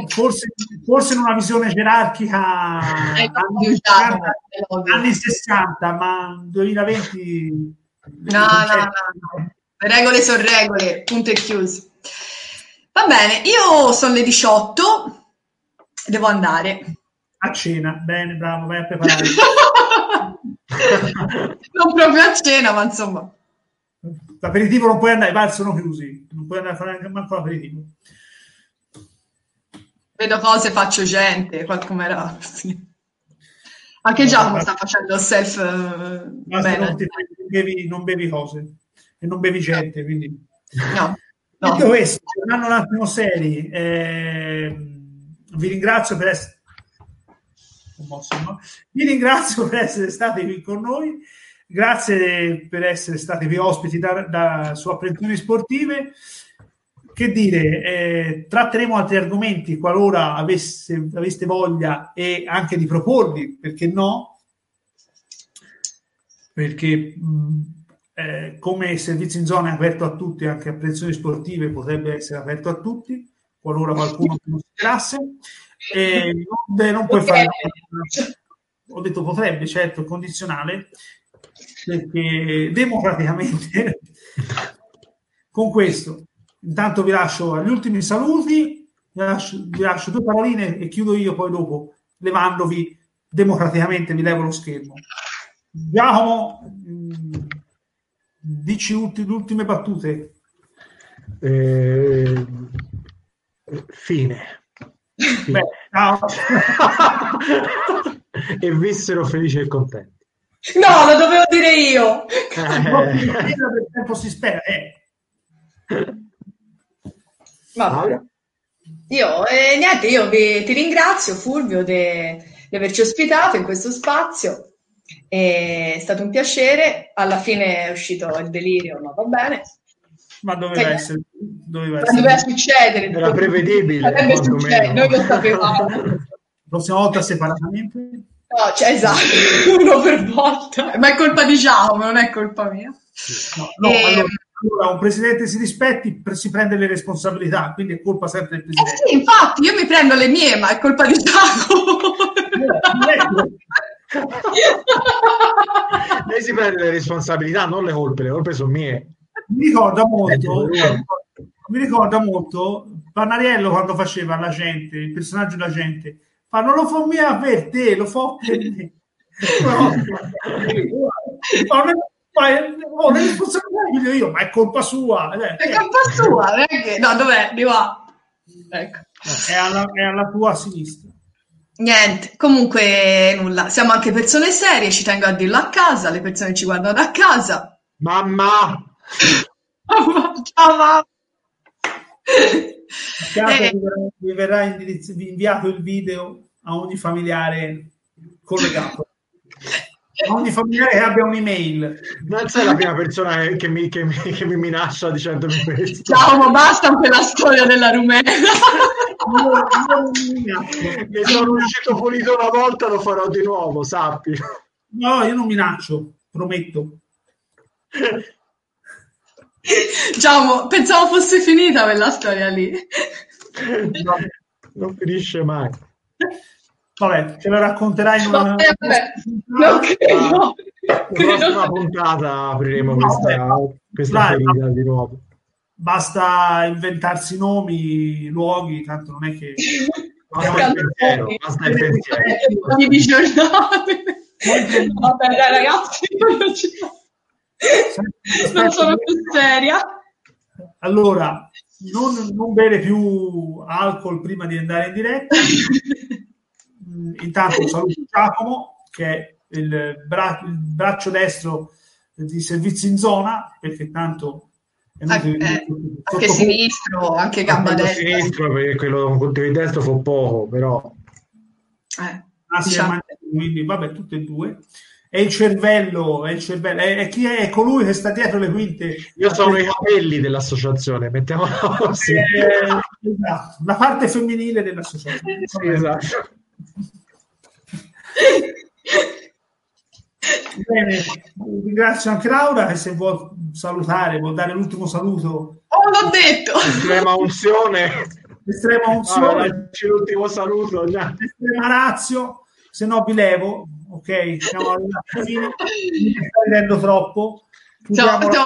forse, forse, in una visione gerarchica eh, anni, 60, anni 60, ma 2020 no, no, no, regole sono regole, punto e chiuso. Va bene, io sono le 18, devo andare. A cena, bene, bravo, vai a preparare. non proprio a cena, ma insomma. L'aperitivo non puoi andare, i bar sono chiusi, non puoi andare a fare neanche manco l'aperitivo. Vedo cose, faccio gente, come era. Sì. Anche Giacomo sta facendo self bene. Non, ti, bevi, non bevi cose e non bevi gente, quindi... No. no. Detto questo, tornando un attimo seri, eh, vi ringrazio per essere vi ringrazio per essere stati qui con noi, grazie per essere stati qui ospiti da, da su Apprensioni Sportive. Che dire, eh, tratteremo altri argomenti qualora avesse, aveste voglia e anche di proporli, perché no? Perché mh, eh, come servizio in zona è aperto a tutti, anche Apprensioni Sportive potrebbe essere aperto a tutti, qualora qualcuno considerasse. E non, non puoi fare. Ho detto potrebbe, certo, condizionale, perché democraticamente con questo intanto vi lascio agli ultimi saluti, vi lascio, vi lascio due paroline e chiudo io poi dopo levandovi democraticamente vi levo lo schermo. Giacomo, mm, dici ulti, le ultime battute. Eh, fine. Beh, ciao. e vissero felici e contenti. No, lo dovevo dire io. Eh. Per tempo si spera. Eh. Vabbè. Io, eh, niente, io vi, ti ringrazio Fulvio di averci ospitato in questo spazio. È stato un piacere. Alla fine è uscito il delirio, ma va bene. Ma doveva essere. Doveva, essere. doveva succedere. Era prevedibile. Noi lo sapevamo. La prossima volta separatamente. No, cioè, esatto, uno per volta. Ma è colpa di Giacomo, non è colpa mia. No, no e... allora, allora, un presidente si rispetti, si prende le responsabilità, quindi è colpa sempre del presidente. Eh sì, infatti, io mi prendo le mie, ma è colpa di Giacomo. Lei si prende le responsabilità, non le colpe, le colpe sono mie. Mi ricorda molto, mi ricorda molto Pannariello quando faceva la gente, il personaggio da gente, ma non lo fa mia per te, lo fa per me. No, ma ho le responsabilità io, ma è colpa sua. Eh, è colpa sua, perché? No, dov'è? Di qua. Ecco. È alla, è alla tua sinistra. Niente, comunque nulla, siamo anche persone serie, ci tengo a dirlo a casa, le persone ci guardano da casa. Mamma! Ciao mamma! Eh. Vi verrà inviato il video a ogni familiare collegato ogni familiare che abbia un'email. Non sei la prima persona che mi, che mi, che mi minaccia dicendomi questo. Ciao, ma basta con la storia della rumena. mi sono uscito pulito una volta, lo farò di nuovo, sappi. No, io non minaccio, prometto. Ciao, pensavo fosse finita quella storia lì. No, non finisce mai. Vabbè, ce lo racconterai in una... Vabbè, vabbè. Non credo. La prossima puntata apriremo questa, questa Dai, ferita di nuovo. Basta inventarsi nomi, luoghi, tanto non è che... Basta il pensiero, basta il pensiero. di giornate. Vabbè, dai, ragazzi, non sono più seria. Allora, non, non bere più alcol prima di andare in diretta. intanto saluto Giacomo che è il, bra- il, braccio destro di servizi in zona perché tanto anche, eh, anche sinistro anche gamba destra sinistro perché quello di destro fu poco però eh, ah, diciamo. quindi vabbè tutte e due è il cervello, è, il cervello è, è, chi è colui che sta dietro le quinte. Io sono i capelli dell'associazione, mettiamola così. Eh, esatto, la parte femminile dell'associazione. Sì, esatto. Bene, ringrazio anche Laura e se vuol salutare, vuol dare l'ultimo saluto. Oh, l'ho detto! Estrema unzione. Estrema unzione. Ah, l'ultimo saluto. Già. Estrema razio, se no vi levo. Ok, siamo alla fine. Mi troppo. Chiudiamola, ciao, ciao.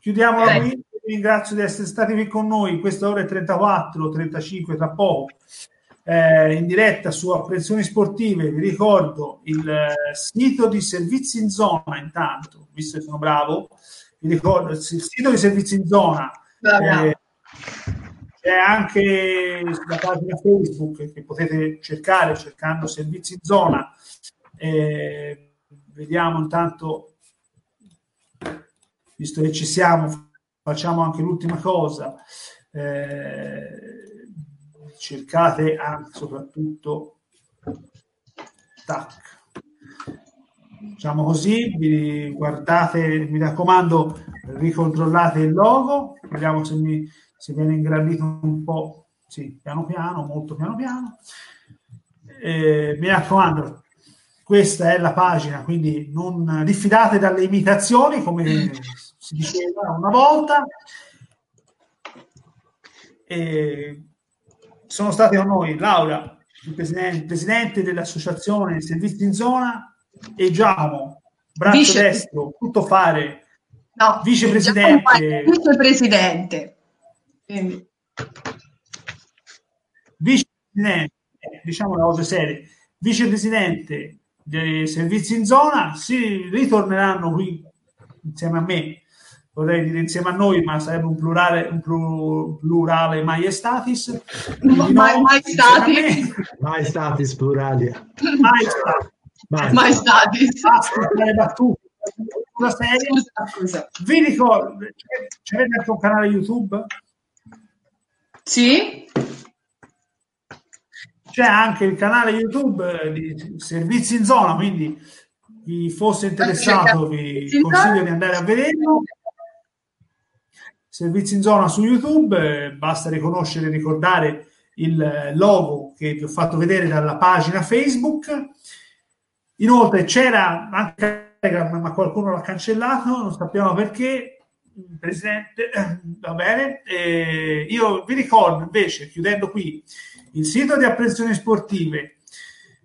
chiudiamola qui. Vi ringrazio di essere stati qui con noi. Questa ora è 34, 35 tra poco eh, in diretta su Apprensioni Sportive, vi ricordo il eh, sito di servizi in zona intanto, visto che sono bravo, vi ricordo il sito di servizi in zona. Eh, c'è anche sulla pagina Facebook che potete cercare cercando servizi in zona. Eh, vediamo intanto, visto che ci siamo, facciamo anche l'ultima cosa. Eh, cercate anche soprattutto tac. Diciamo così, vi guardate, mi raccomando, ricontrollate il logo, vediamo se, mi, se viene ingrandito un po', sì, piano piano, molto piano piano. Eh, mi raccomando, questa è la pagina, quindi non diffidate dalle imitazioni, come si diceva una volta. E sono stati con noi Laura, il presidente, presidente dell'associazione Servizi in Zona, e Giacomo, braccio Vice... destro, tutto fare, no, vicepresidente. Vicepresidente. Quindi. Vicepresidente, diciamo le cose serie, vicepresidente dei servizi in zona, si ritorneranno qui insieme a me vorrei dire insieme a noi, ma sarebbe un plurale, un plurale maiestatis. No, mai, maestatis. Maestatis plurali. Maestatis. Maestatis. battute. Una serie. Scusa, Vi ricordo, c'è anche un canale YouTube? Sì. C'è anche il canale YouTube di Servizi in Zona, quindi chi fosse interessato vi consiglio di andare a vederlo servizi in zona su YouTube, basta riconoscere e ricordare il logo che vi ho fatto vedere dalla pagina Facebook. Inoltre c'era anche Telegram, ma qualcuno l'ha cancellato, non sappiamo perché. Presidente, va bene. Eh, io vi ricordo invece, chiudendo qui, il sito di apprensioni sportive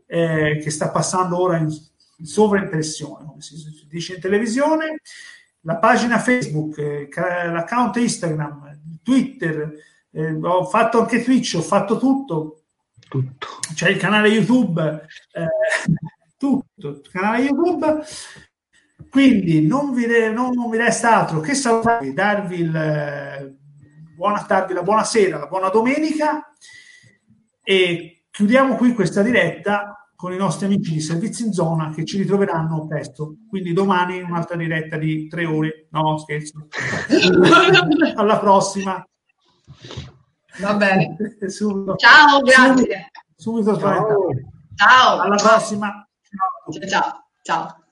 eh, che sta passando ora in sovraimpressione, come si dice in televisione, la pagina Facebook, eh, l'account Instagram, Twitter, eh, ho fatto anche Twitch, ho fatto tutto. tutto. C'è il canale YouTube, eh, tutto, il canale YouTube. Quindi non vi, non, non vi resta altro che salutarvi, darvi, il, eh, buona, darvi la buonasera, la buona domenica e chiudiamo qui questa diretta con i nostri amici di Servizi in Zona che ci ritroveranno presto. Quindi domani un'altra diretta di tre ore. No, scherzo. Alla prossima. Va bene. Ciao, grazie. Subito, subito ciao. ciao. Alla prossima. Ciao. ciao. ciao.